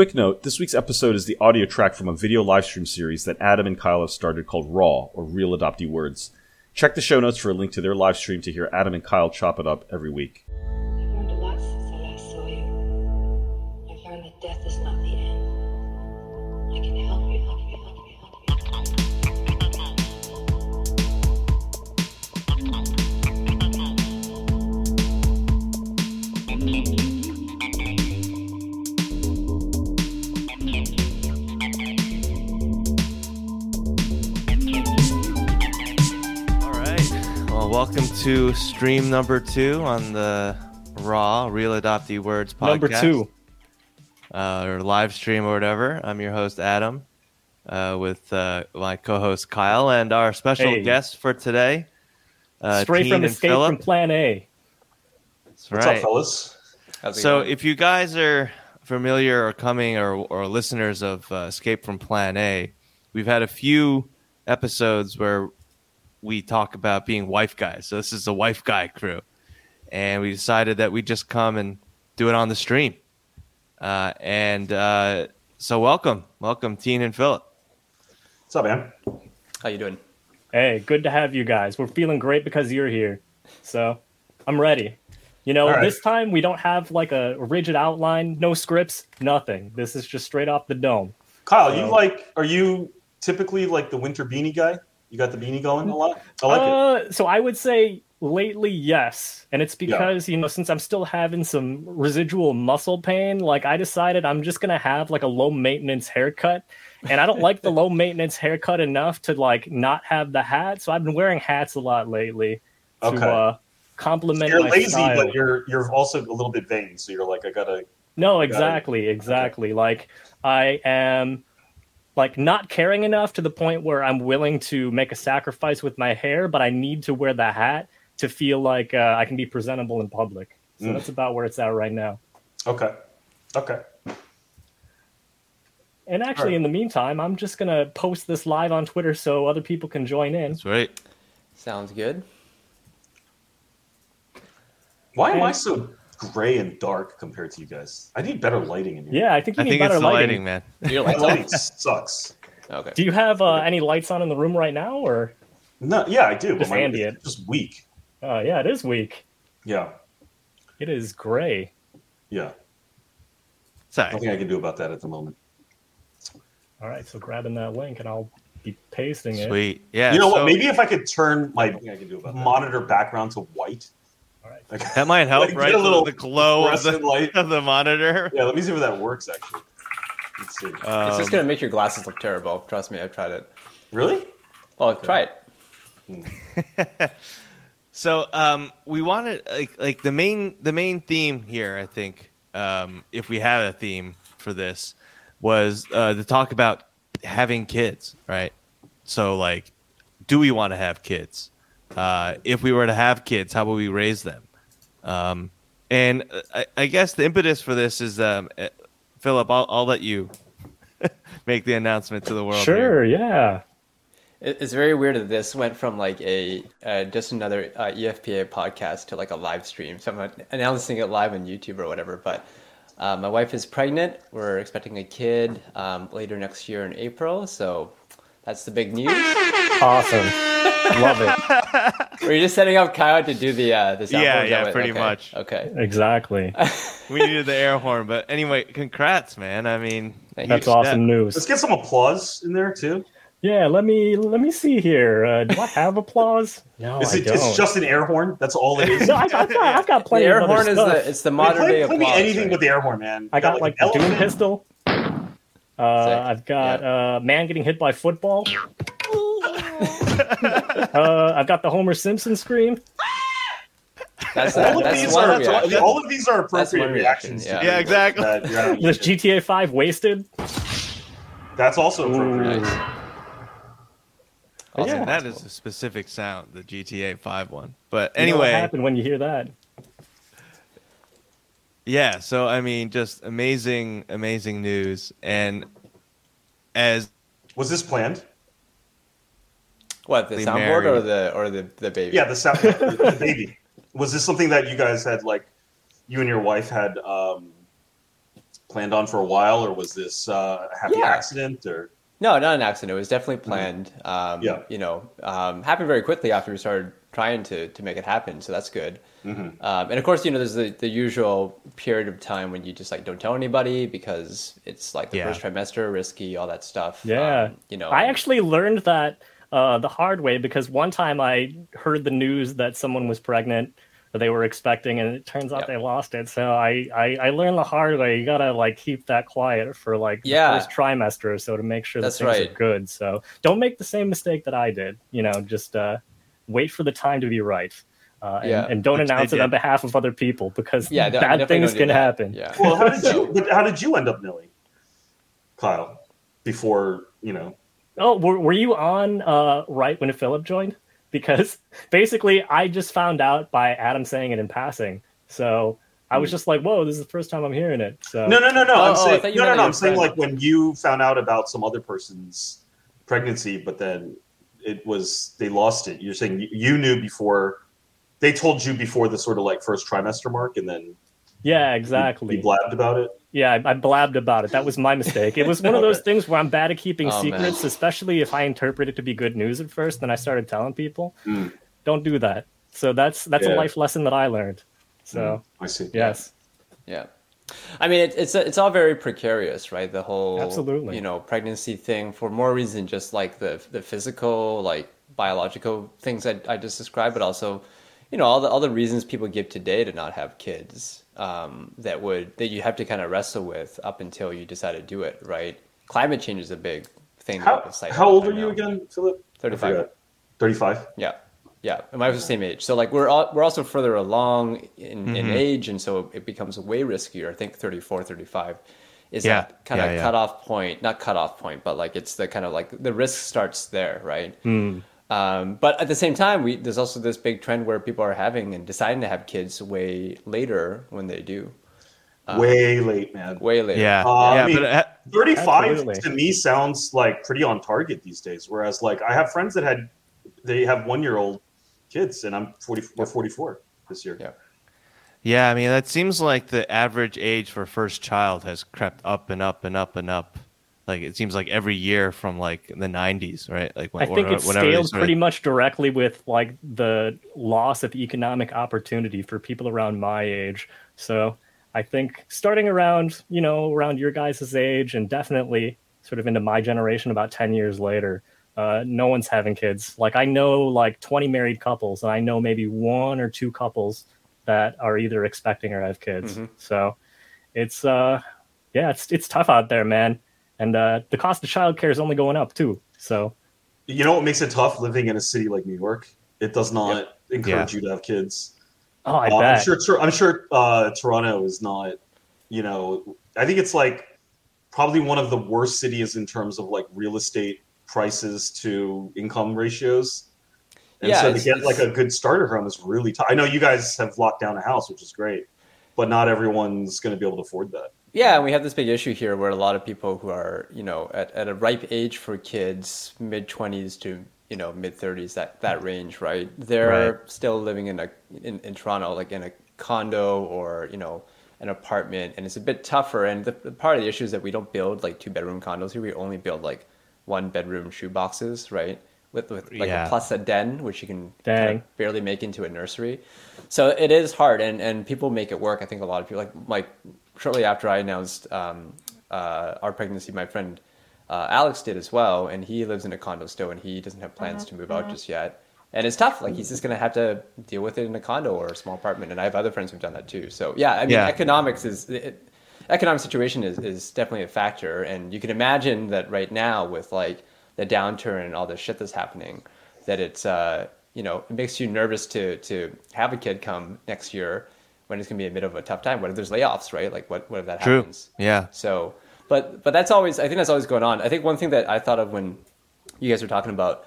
Quick note this week's episode is the audio track from a video livestream series that Adam and Kyle have started called Raw, or Real Adoptee Words. Check the show notes for a link to their live stream to hear Adam and Kyle chop it up every week. To stream number two on the Raw Real Adoptee Words podcast. Number two. Uh, or live stream or whatever. I'm your host, Adam, uh, with uh, my co host, Kyle, and our special Hey. guest for today, uh, Straight Teen from and Escape Philip. from Plan A. That's What's up, fellas? So, if you guys are familiar or coming or, or listeners of uh, Escape from Plan A, we've had a few episodes where we talk about being wife guys. So, this is the wife guy crew. And we decided that we'd just come and do it on the stream. Uh, and uh, so, welcome. Welcome, Teen and Philip. What's up, man? How you doing? Hey, good to have you guys. We're feeling great because you're here. So I'm ready. You know, All right. this time we don't have like a rigid outline, no scripts, nothing. This is just straight off the dome. Kyle, you like? Are you typically like the winter beanie guy? You got the beanie going a lot. I like it. uh, So I would say lately, yes. And it's because, you know, since I'm still having some residual muscle pain, like I decided I'm just going to have like a low maintenance haircut. And I don't like the low maintenance haircut enough to like not have the hat. So I've been wearing hats a lot lately to Okay. uh, complement You're my lazy, style. but you're you're also a little bit vain. So you're like, I gotta. No, exactly, exactly. Like I am like not caring enough to the point where I'm willing to make a sacrifice with my hair, but I need to wear the hat to feel like uh, I can be presentable in public. So Mm. that's about where it's at right now. Okay. Okay. And actually, Alright. in the meantime, I'm just gonna post this live on Twitter so other people can join in. That's right. Sounds good. Why am I so gray and dark compared to you guys? I need better lighting in here. Yeah, I think you I need think better it's the lighting. lighting, man. Your My lights lighting sucks. Okay. Do you have uh, any lights on in the room right now, or? No, yeah, I do. But Just my, ambient. it's just weak. Uh, yeah, it is weak. Yeah, It is gray. yeah. Sorry. Nothing I can do about that at the moment. All right, so grabbing that link and I'll be pasting it. Sweet. Yeah. you know so what? Maybe if I could turn my I can do about that. monitor background to white. All right. Like, that might help, like, right? A little the glow of the, light. of the monitor. Yeah, let me see if that works. Actually, let's see. it's Um, just gonna make your glasses look terrible. Trust me, I've tried it. really? Well, try it. So um, we wanted like like the main the main theme here. I think um, if we had a theme for this was uh, to talk about having kids, right? So like, do we want to have kids? Uh, if we were to have kids, how would we raise them? Um, and I, I guess the impetus for this is um, uh, Philip. I'll, I'll let you make the announcement to the world. here. Sure, yeah. It's very weird that this went from like a uh, just another uh, EFPA podcast to like a live stream. So I'm announcing it live on YouTube or whatever. But uh, my wife is pregnant. We're expecting a kid um, later next year in April. So that's the big news. Awesome. Love it. Were you just setting up Kyle to do the uh, the soundboard? Yeah, Is yeah, what- pretty okay. much. Okay. Exactly. We needed the air horn, but anyway, congrats, man. I mean, That's huge awesome step. news. Let's get some applause in there too. Yeah, let me let me see here. Uh, do I have applause? No, Is I it, don't. it's just an air horn. That's all it is. no, I've, I've got, I've got The plenty air of other horn is stuff. the it's the Man, modern play, day play me applause. anything right? with the air horn, man. I got an like the Doom pistol. Uh, I've got uh, man getting hit by football. uh, I've got the Homer Simpson scream. That's, All of, that's these are, reaction. all of these are appropriate one reactions. yeah. to Yeah, exactly. that you're This. GTA 5 wasted. That's also appropriate. Ooh. Nice. Awesome. yeah. That is a specific sound, the GTA 5 one. But You know what anyway, happened when you hear that? Yeah, so I mean, just amazing, amazing news. And as Was this planned? What the They soundboard or the or the the baby? Yeah, the sound, the, the baby. Was this something that you guys had like, you and your wife had um, planned on for a while, or was this uh, a happy Yeah. accident? Or No, not an accident. It was definitely planned. Um, Yeah. You know, um, happened very quickly after we started trying to to make it happen. So that's good. Um, and of course, you know, there's the, the usual period of time when you just like don't tell anybody because it's like the Yeah. first trimester, risky, all that stuff. Yeah. Um, you know, I actually learned that uh, the hard way because one time I heard the news that someone was pregnant or they were expecting, and it turns out Yep. they lost it. So I, I I learned the hard way. You gotta like keep that quiet for like Yeah. the first trimester or so to make sure That's that things right. are good. So don't make the same mistake that I did. You know, just uh, wait for the time to be right. Uh, and, Yeah. and don't announce it on behalf of other people because yeah, bad things can that. happen. Yeah. well, how did So- you? But how did you end up knowing, Kyle? Before you know, Oh, were, were you on uh, right when Philip joined? Because basically, I just found out by Adam saying it in passing. So I was just like, "Whoa, this is the first time I'm hearing it." So no, no, no, no. Oh, I'm oh, saying thought no, no, no. I'm saying like when you found out about some other person's pregnancy, but then it was they lost it. You're saying you, you knew before. They told you before the sort of like first trimester mark, and then yeah, exactly. you blabbed about it. Yeah, I, I blabbed about it. That was my mistake. It was one of those things where I'm bad at keeping Oh, man. secrets, especially if I interpret it to be good news at first. Then I started telling people, Mm. "Don't do that." So that's that's a life lesson that I learned. So I see. yes, Yeah. I mean, it, it's it's all very precarious, right? The whole Absolutely. you know pregnancy thing for more reason just like the the physical, like biological things I, I just described, but also you know all the all the reasons people give today to not have kids um, that would that you have to kind of wrestle with up until you decide to do it, right? Climate change is a big thing. How, people how old the are time you again, Philip? 35. Thirty-five. Yeah, yeah. And my was the same age. So like we're all, we're also further along in, in age, and so it becomes way riskier. I think 34, 35 is Yeah. that kind of Yeah, yeah. cutoff point. Not cutoff point, but like it's the kind of like the risk starts there, right? Hmm. Um, but at the same time, we there's also this big trend where people are having and deciding to have kids way later when they do, Way late, man. way late. Yeah, Uh, yeah, I mean- but uh, 35 Absolutely. to me sounds like pretty on target these days. Whereas, like, I have friends that had they have one year old kids, and I'm 40. We're 44 this year. Yeah. yeah, I mean that seems like the average age for first child has crept up and up and up and up. Like it seems like every year from like the '90s, right? Like when, I think or it whenever they scaled started- pretty much directly with like the loss of economic opportunity for people around my age. So I think starting around, you know, around your guys' age and definitely sort of into my generation about 10 years later, uh, no one's having kids. Like I know like 20 married couples and I know maybe one or two couples that are either expecting or have kids. Mhm. So it's uh yeah, it's it's tough out there, man. And uh, the cost of childcare is only going up too. So You know what makes it tough living in a city like New York? It does not encourage you to have kids. Oh, I Uh, bet. I'm sure. I'm sure uh, Toronto is not. You know, I think it's like probably one of the worst cities in terms of like real estate prices to income ratios. And Yeah, so to get like a good starter home is really tough. I know you guys have locked down a house, which is great, but not everyone's going to be able to afford that. Yeah, and we have this big issue here where a lot of people who are, you know, at, at a ripe age for kids, mid twenties to you know mid thirties, that that range, right? They're Right. still living in a in, in Toronto, like in a condo or you know an apartment, and it's a bit tougher. And the, the part of the issue is that we don't build like two bedroom condos here. We only build like one bedroom shoe boxes, right? With, with like Yeah. a plus a den, which you can kind of barely make into a nursery. So it is hard, and, and people make it work. I think a lot of people like like shortly after I announced um, uh, our pregnancy, my friend uh, Alex did as well, and he lives in a condo still, and he doesn't have plans to move out just yet. And it's tough. Like he's just gonna have to deal with it in a condo or a small apartment. And I have other friends who've done that too. So yeah, I mean, Yeah. economics is it, economic situation is, is definitely a factor, and you can imagine that right now with like the downturn and all the shit that's happening, that it's uh, you know it makes you nervous to to have a kid come next year when it's gonna be a bit of a tough time. What if there's layoffs, right? Like what what if that True. happens? Yeah. So, but but that's always I think that's always going on. I think one thing that I thought of when you guys were talking about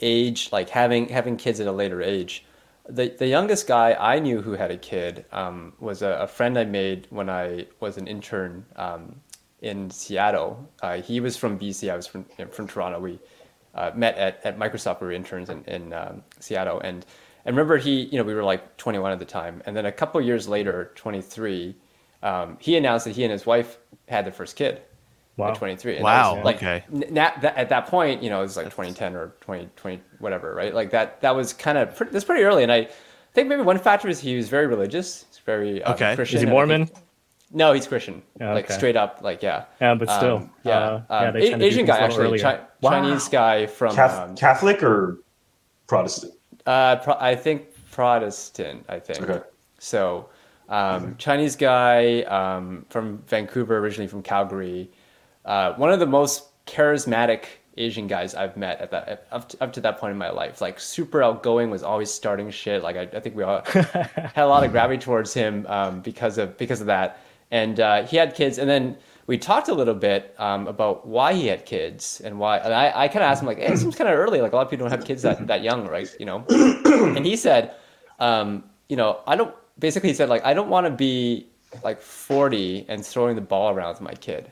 age, like having having kids at a later age. The the youngest guy I knew who had a kid um, was a, a friend I made when I was an intern um, in Seattle. Uh, he was from BC. I was from from Toronto. We uh, met at, at Microsoft. We were interns in, in um, Seattle, and I remember he, you know, we were like 21 at the time, and then a couple years later, 23, um, he announced that he and his wife had their first kid Wow. at 23. And that Wow, was, like, okay. n- na- that, at that point, you know, it was like 2010 or 2020, whatever, right? Like that, that was kind of, that's pretty early. And I think maybe one factor is he was very religious. He's very um, Okay. Is he Christian. Is he Mormon? think- no, he's Christian. Yeah, Like straight up, like, yeah. Yeah, but still, Um, yeah. uh, yeah, Um, A- tend to do Asian guy, actually. earlier. Chi- Wow. Chinese guy from, Cath- um, Catholic or Protestant? Uh, pro- I think Protestant, I think. Okay. So, um, Chinese guy um, from Vancouver, originally from Calgary. Uh, one of the most charismatic Asian guys I've met at that up to, up to that point in my life. Like super outgoing, was always starting shit. Like I, I think we all had a lot of gravity towards him um, because of because of that. And uh, he had kids, and then we talked a little bit um, about why he had kids and why. And I, I kind of asked him like, hey, "It seems kind of early. Like a lot of people don't have kids that that young, right? You know." and he said, um, "You know, I don't." Basically, he said like, "I don't want to be like 40 and throwing the ball around with my kid."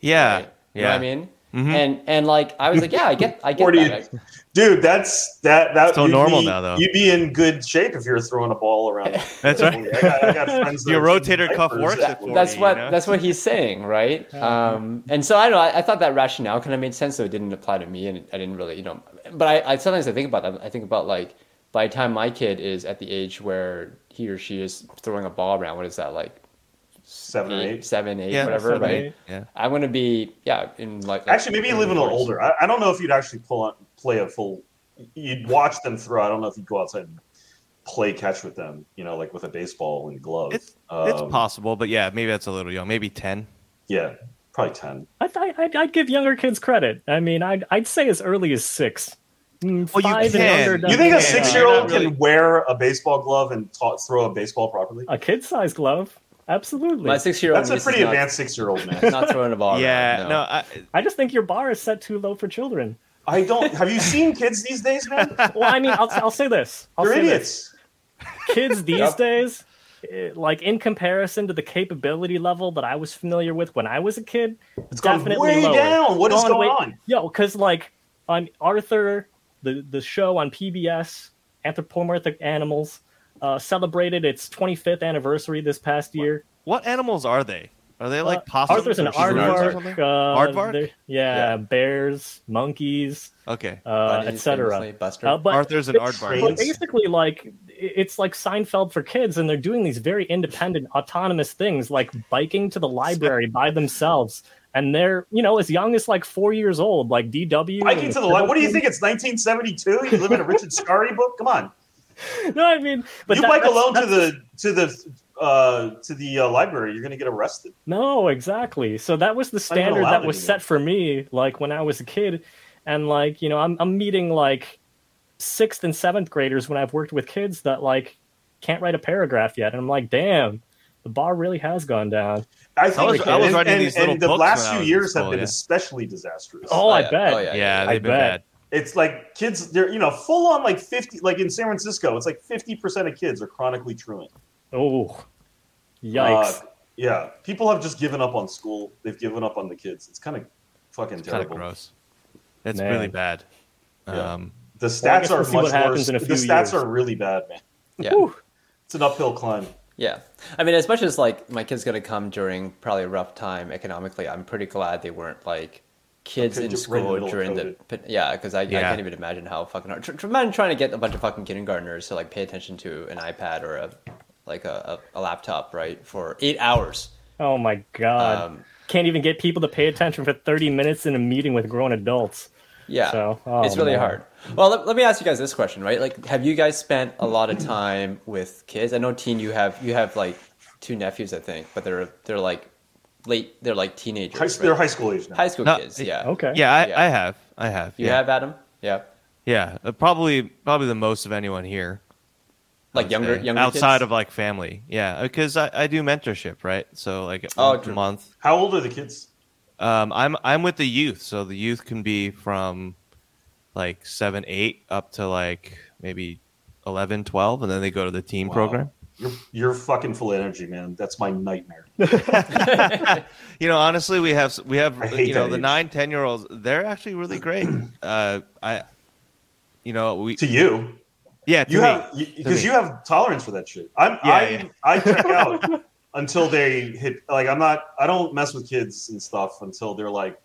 Yeah. right? You Yeah. know what I mean? Mhm. And and like I was like, yeah, I get, I get 40 that. Dude, that's that. That So normal be- now, though. You'd be in good shape if you're throwing a ball around. That's right. I got, I got friends Your rotator cuff works at 40. that's what you know? that's what he's saying, right? Um, and so I don't know. I, I thought that rationale kind of made sense, so it didn't apply to me, and I didn't really, you know. But I, I sometimes I think about that. I think about like by the time my kid is at the age where he or she is throwing a ball around, what is that like? Seven or Eight, eight. seven, eight, Yeah, whatever, seven, right? eight. Yeah. I'm gonna be yeah in like Actually, maybe you live a little 40s. older. I, I don't know if you'd actually pull on, play a full. You'd watch them throw. I don't know if you'd go outside and play catch with them. You know, like with a baseball and glove. It's it's Um, possible, but yeah, maybe that's a little young. Maybe ten. Yeah, probably ten. I th- I'd, I'd give younger kids credit. I mean, I'd, I'd say as early as six. Mm, Well, you five can. You think a six-year-old not really. can wear a baseball glove and ta- throw a baseball properly? a kid-sized glove? Absolutely. My six year old That's a pretty advanced six-year-old man. Not, not throwing a ball. yeah. around, No. I, I just think your bar is set too low for children. I don't. Have you seen kids these days, man? Well, I mean, I'll, I'll say this. I'll You're say this. idiots. Kids these Yep. days, eh, like in comparison to the capability level that I was familiar with when I was a kid, It's gone definitely way lower. down. What is Gone going way- on? Yo, because like on Arthur, the the show on PBS, Anthropomorphic Animals, uh, celebrated its 25th anniversary this past year. what animals are they? Are they like Uh, possums? Arthur's an or shrews or aardvark. something? Uh, Aardvark? Yeah, Yeah. bears, monkeys, Okay. uh, Bunnies, etc. Buster. Uh, but Arthur's an it's- aardvark. but basically, like it's like Seinfeld for kids, and they're doing these very independent, autonomous things, like biking to the library by themselves, and they're you know as young as like four years old, like DW. Biking and to the light. What do you think? It's 1972. You live in a Richard Scarry book. Come on. No, I mean, but you that- bike alone to the to the uh, to the uh, library. You're going to get arrested. No, exactly. So that was the standard that was anymore. set for me, like when I was a kid, and like you know, I'm I'm meeting like sixth and seventh graders when I've worked with kids that like can't write a paragraph yet, and I'm like, damn, the bar really has gone down. I think was- I was and, writing and, these little and the books last when I few was in years school, have been yeah. especially disastrous. Oh, I yeah. bet. Oh, yeah. Yeah, I they've been bet. bad. It's like kids, they're you know full on like 50, like in San Francisco, it's like 50 percent of kids are chronically truant. Oh, yikes! Uh, yeah, people have just given up on school. They've given up on the kids. It's kind of fucking It's kind of terrible. gross. It's Man. really bad. Yeah. Um, The stats guess are we'll much worse. in a the stats years. are really bad, man. yeah. Whew. It's an uphill climb. Yeah. I mean, as much as like my kid's gonna come during probably a rough time economically, I'm pretty glad they weren't like kids in just right in the school middle of during the yeah, because I, I can't even imagine how fucking hard. Tr- tr- imagine trying to get a bunch of fucking kindergartners to like pay attention to an iPad or a like a, a, a laptop, right, for eight hours. Oh my god! Um, Can't even get people to pay attention for 30 minutes in a meeting with grown adults. Yeah, So, oh, it's really man. hard. Well, let, let me ask you guys this question, right? Like, have you guys spent a lot of time with kids? I know, teen, you have you have like two nephews, I think, but they're they're like late, they're like teenagers. High, right? They're high school age now. high school No, kids. Yeah. Okay. yeah, I, Yeah. I have. I have. You yeah. have Adam. Yeah. Yeah, uh, probably probably the most of anyone here. Like younger, say. younger outside kids? of like family. Yeah, because I, I do mentorship, right? So like Oh, a true. month. How old are the kids? Um, I'm I'm with the youth, so the youth can be from like seven, eight up to like maybe 11, 12, and then they go to the team Wow. program. You're you're fucking full of energy, man. That's my nightmare. You know, honestly, we have we have you know the age. nine, ten year olds. They're actually really great. Uh, I, you know, we To you, yeah, to you me. have because me. you have tolerance for that shit. I'm Yeah, I yeah. I check out. until they hit like I'm not I don't mess with kids and stuff until they're like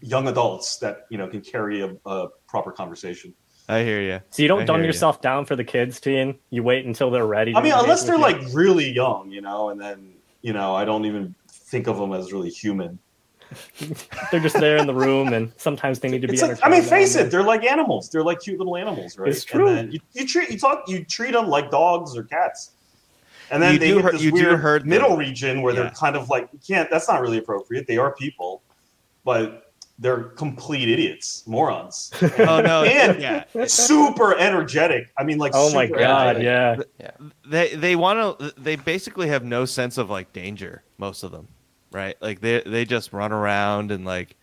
young adults that you know can carry a, a proper conversation. I hear you. So you don't I dumb hear ya. yourself down for the kids, Teen. You wait until they're ready. I mean, unless they're with like really young, you know, and then you know I don't even think of them as really human. they're just there in the room, and sometimes they need to be. It's like I mean, face it, they're like animals. They're like cute little animals, right? It's true. And then you, you treat you talk you treat them like dogs or cats, and then You they do hit hurt- this you do weird hurt them. middle region where Yeah. they're kind of like you can't. That's not really appropriate. They are people, but they're complete idiots, morons, Oh no, And- yeah. super energetic. I mean, like Oh my super god, energetic. yeah. They they want to. They basically have no sense of like danger. Most of them, right? Like they they just run around and like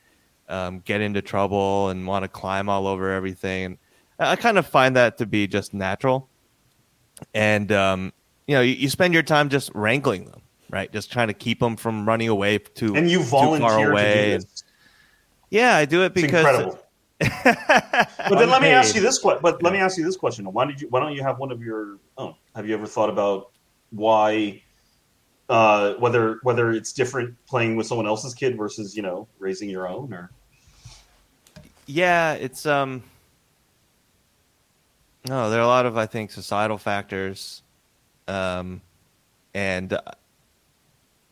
um, get into trouble and want to climb all over everything. And I kind of find that to be just natural. And um, you know, you, you spend your time just wrangling them, right? Just trying to keep them from running away too And you too far volunteer away. to do this. Yeah, I do it It's because incredible. But then let me ask you this question. But let me ask you this question: Why did you? Why don't you have one of your own? Have you ever thought about why, uh, whether whether it's different playing with someone else's kid versus you know raising your own? Or Yeah, it's um. No, there are a lot of I think societal factors, um, and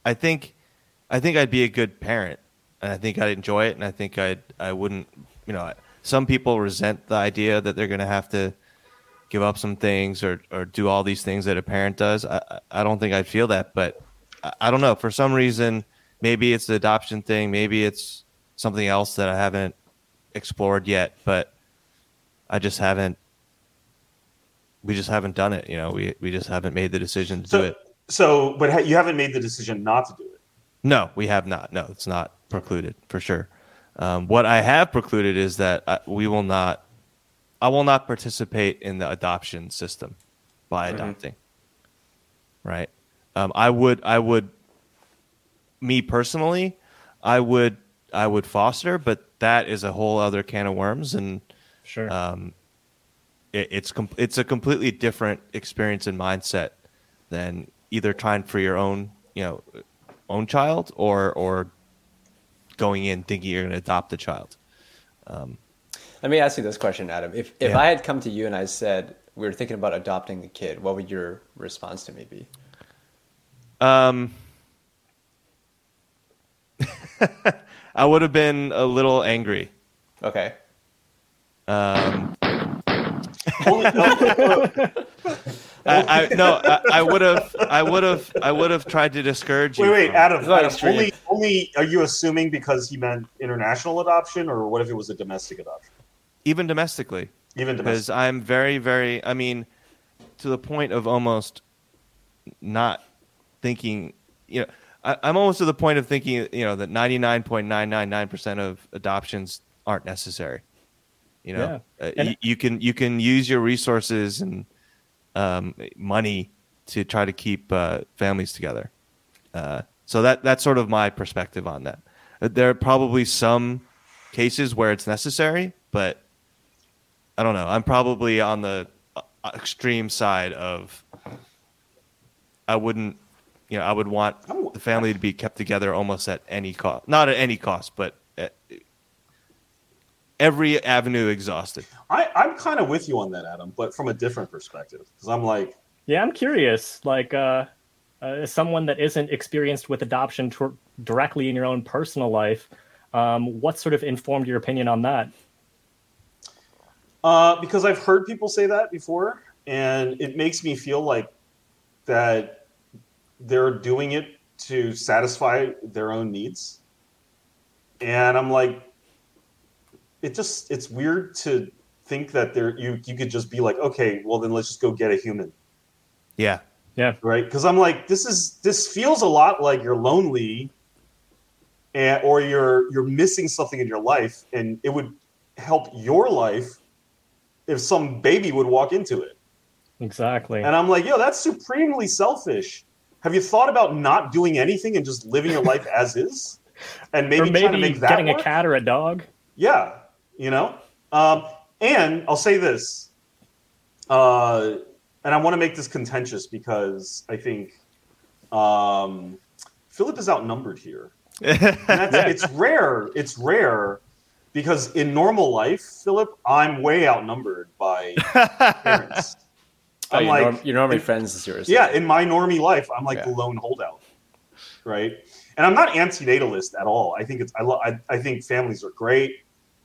I think, I think I'd be a good parent, and I think I'd enjoy it, and I think I'd I wouldn't, you know, some people resent the idea that they're going to have to give up some things or or do all these things that a parent does. I I- I don't think I'd feel that, but I, I don't know. For some reason, maybe it's the adoption thing, maybe it's something else that I haven't explored yet, but I just haven't. We just haven't done it. You know, we we just haven't made the decision to do it. so, but ha- you haven't made the decision not to do it. No, we have not. No, it's not precluded for sure. Um, what I have precluded is that I, we will not. I will not participate in the adoption system by adopting. Right. Um, I would. I would. Me personally, I would. I would foster, but that is a whole other can of worms, and Sure. um, it, it's com- it's a completely different experience and mindset than either trying for your own you know own child or or going in thinking you're going to adopt a child. Let me ask you this question, Adam. If if Yeah. I had come to you and I said we were thinking about adopting a kid, what would your response to me be? Um, I would have been a little angry. Okay. Um, Only- I, I no, I, I would have, I would have, I would have tried to discourage you. wait, wait, Adam. Adam only, only are you assuming because he meant international adoption, or what if it was a domestic adoption? even domestically. Even because domestic. I'm very, very. I mean, to the point of almost not thinking. You know, I, I'm almost to the point of thinking. You know, that 99.999 percent of adoptions aren't necessary. You know, uh, And- you, you can you can use your resources and um, money to try to keep uh, families together. Uh, so that that's sort of my perspective on that. Uh, There are probably some cases where it's necessary, but I don't know. I'm probably on the uh, extreme side of I wouldn't, you know, I would want the family to be kept together almost at any cost. Not at any cost, but every avenue exhausted. I, I'm kind of with you on that, Adam, but from a different perspective. Because I'm like, Yeah, I'm curious. Like, uh, uh, as someone that isn't experienced with adoption tor- directly in your own personal life, um, what sort of informed your opinion on that? Uh, because I've heard people say that before, and it makes me feel like that they're doing it to satisfy their own needs. And I'm like, it just it's weird to think that there you you could just be like, okay, well then let's just go get a human, Yeah. Yeah, right? Because I'm like, this is this feels a lot like you're lonely, and or you're you're missing something in your life, and it would help your life if some baby would walk into it. exactly. And I'm like, yo, that's supremely selfish. Have you thought about not doing anything and just living your life as is? And maybe, or trying to make that getting work? a cat or a dog. Yeah, you know. Um, and I'll say this, uh, and I want to make this contentious because I think Um, Philip is outnumbered here. And that's, It's rare. It's rare because in normal life, Philip, I'm way outnumbered by parents. Oh, I'm your, like, norm, your normally in- friends is yours. yeah, in my normie life, I'm like Yeah. the lone holdout, right? And I'm not anti-natalist at all. I think it's I love I, I think families are great,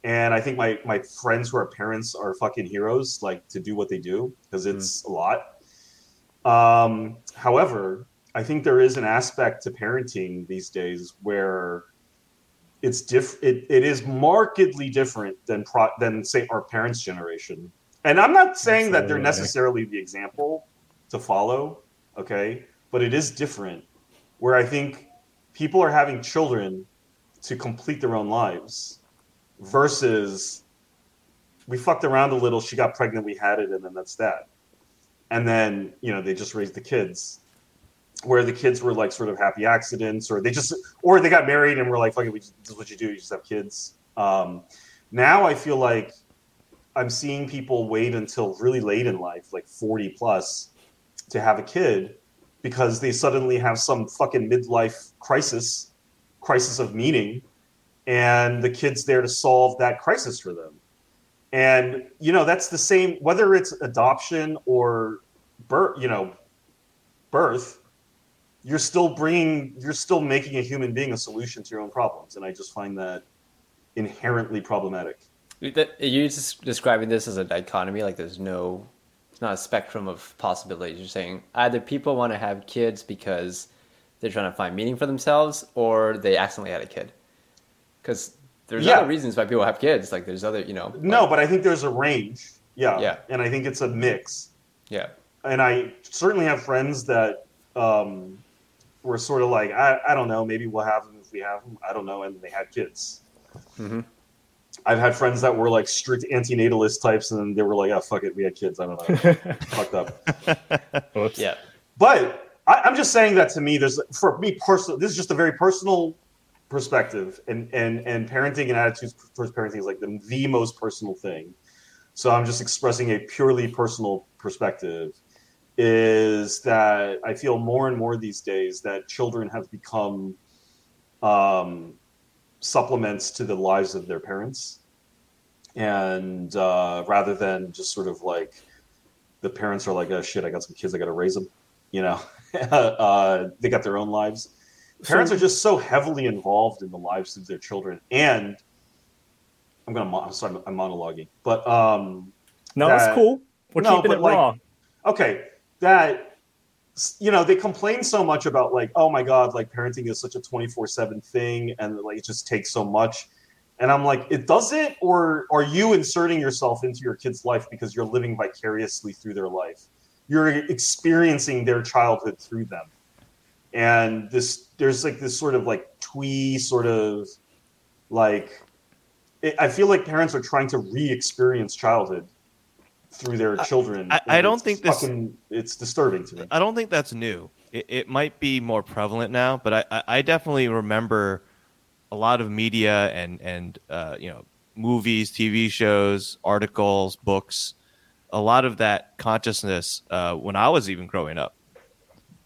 and I think my my friends who are parents are fucking heroes, like to do what they do because it's a lot. Um, however, I think there is an aspect to parenting these days where it's diff it, it is markedly different than pro than say our parents' generation. And I'm not saying that they're necessarily the example to follow, okay? But it is different where I think people are having children to complete their own lives versus we fucked around a little, she got pregnant, we had it, and then that's that. And then, you know, they just raised the kids. Where the kids were like sort of happy accidents, or they just, or they got married and were like, "Fuck it, we just, this is what you do. You just have kids." Um, now I feel like I'm seeing people wait until really late in life, like 40 plus, to have a kid because they suddenly have some fucking midlife crisis, crisis of meaning, and the kid's there to solve that crisis for them. And you know that's the same whether it's adoption or birth, you know, birth. You're still bringing, you're still making a human being a solution to your own problems, and I just find that inherently problematic. Are you describing this as a dichotomy? Like there's no, it's not a spectrum of possibilities. You're saying either people want to have kids because they're trying to find meaning for themselves, or they accidentally had a kid. Because there's Yeah. other reasons why people have kids. Like there's other, you know. No, like- but I think there's a range. Yeah. Yeah. And I think it's a mix. yeah, And I certainly have friends that um, were sort of like, I, I don't know, maybe we'll have them if we have them. I don't know. And they had kids. Mhm. I've had friends that were like strict antinatalist types, and they were like, oh, fuck it, we had kids. I don't know. Fucked up. Whoops. yeah. But I, I'm just saying that to me, there's for me personally, this is just a very personal perspective, and and and parenting and attitudes towards parenting is like the, the most personal thing. So I'm just expressing a purely personal perspective. Is that I feel more and more these days that children have become um, supplements to the lives of their parents, and uh, rather than just sort of like the parents are like, oh shit, I got some kids, I got to raise them. You know, uh, they got their own lives. Parents are just so heavily involved in the lives of their children, and I'm gonna. I'm sorry, I'm monologuing, but um, No, That- that's cool. We're No, keeping it like- raw. okay, that you know they complain so much about like, oh my god, like parenting is such a 24 seven thing, and like it just takes so much. And I'm like, it does it, or are you inserting yourself into your kid's life because you're living vicariously through their life? You're experiencing their childhood through them. And this, there's like this sort of like twee sort of like, it, I feel like parents are trying to re-experience childhood through their children. I- I and don't think this- it's disturbing to me. I don't think that's new. It, it might be more prevalent now, but I, I, I definitely remember a lot of media and and uh, you know movies, TV shows, articles, books, a lot of that consciousness uh, when I was even growing up,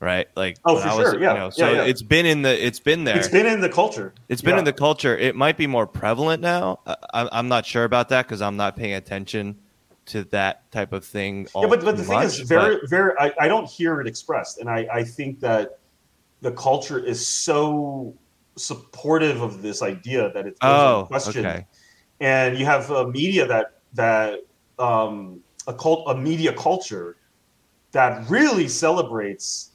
right? Like Oh, for I was, sure. Yeah. You know, so Yeah, yeah. it's been in the it's been there. It's been in the culture. It's been Yeah. in the culture. It might be more prevalent now. I, I'm not sure about that because I'm not paying attention to that type of thing. Yeah, but, but the thing is, very, but- very. I, I don't hear it expressed, and I, I think that the culture is so supportive of this idea that it's oh, question. okay. And you have a media that that um, a cult, a media culture that really celebrates,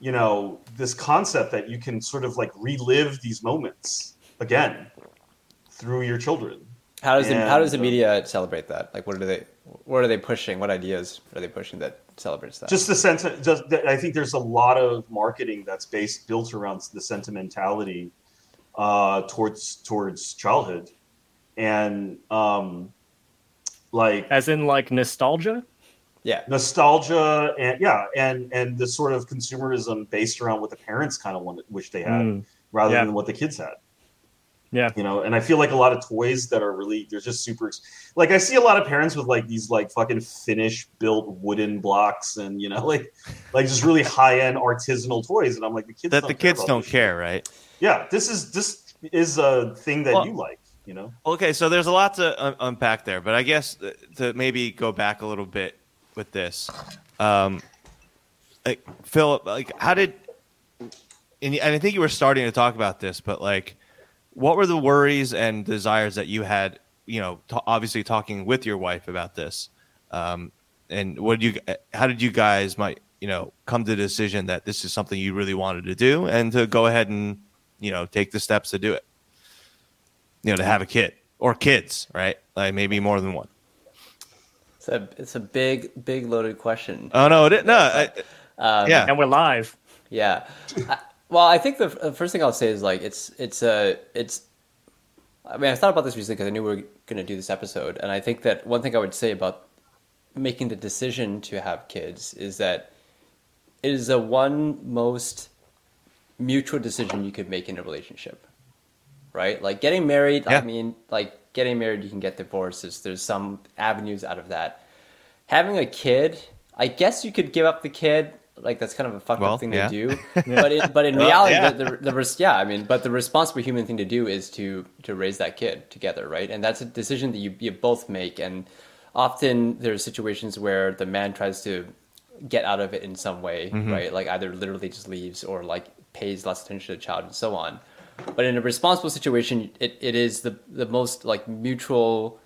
you know, this concept that you can sort of like relive these moments again through your children. How does the, how does the And, uh, media celebrate that? Like, what are they what are they pushing? What ideas are they pushing that celebrates that? just the sense Of, just that i think there's a lot of marketing that's based built around the sentimentality uh towards towards childhood and um like As in like nostalgia? Yeah, nostalgia and yeah and and the sort of consumerism based around what the parents kind of wanted wish they had Mm. rather Yeah. than what the kids had Yeah. you know and i feel like a lot of toys that are really they're just super like i see a lot of parents with like these like fucking finnish built wooden blocks and you know like like just really high-end artisanal toys and i'm like the kids that don't the kids don't this care, right? yeah this is this is a thing that Well- you like you know Okay, so there's a lot to un- unpack there, but I guess uh, to maybe go back a little bit with this, um, like Philip, like how did, and, and I think you were starting to talk about this, but like, what were the worries and desires that you had? You know, t- obviously talking with your wife about this, um, and what did you, how did you guys might you know come to the decision that this is something you really wanted to do and to go ahead and you know take the steps to do it? you know, to have a kid or kids, right? Like maybe more than one. It's a it's a big big loaded question. Oh no, it, didn't- no, I, Um, yeah, And we're live. Yeah. I, well, I think the, the first thing I'll say is like it's it's a it's. I mean, I thought about this recently because I knew we were going to do this episode, and I think that one thing I would say about making the decision to have kids is that it is the one most mutual decision you could make in a relationship, right? Like getting married. Yeah. I mean, like getting married, you can get divorced. There's, there's some avenues out of that. Having a kid, I guess you could give up the kid. Like that's kind of a fucked Well, up thing yeah. to do. But in, but in Well, reality, yeah. the, the, the res- yeah, I mean, but the responsible human thing to do is to to raise that kid together, right? And that's a decision that you you both make. And often there's situations where the man tries to get out of it in some way, Mm-hmm. right? Like either literally just leaves or like pays less attention to the child and so on. But in a responsible situation, it, it is the the most like mutual,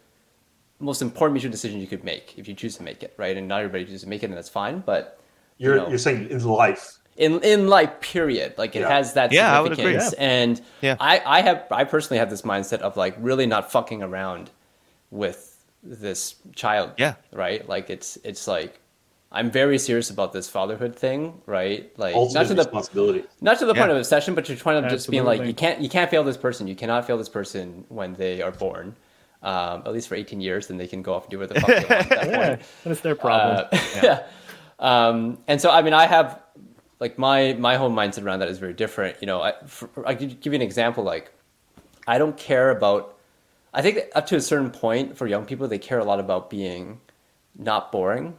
most important mutual decision you could make if you choose to make it, right? And not everybody chooses to make it, and that's fine. But you're know. you're saying in life in in life period like it Yeah. has that Yeah, I would agree. significance and Yeah. i i have i personally have this mindset of like really not fucking around with this child Yeah. right like it's it's like i'm very serious about this fatherhood thing right like ultimate not to the responsibility not to the point Yeah. of obsession but you're trying to just being like you can't you can't fail this person you cannot fail this person when they are born um, at least for 18 years then they can go off and do whatever the fuck they want at that Yeah, that's their problem. uh, yeah. Um, and so, I mean, I have like my my whole mindset around that is very different. You know, I, for, I could give you an example. Like, I don't care about. I think up to a certain point for young people, they care a lot about being not boring,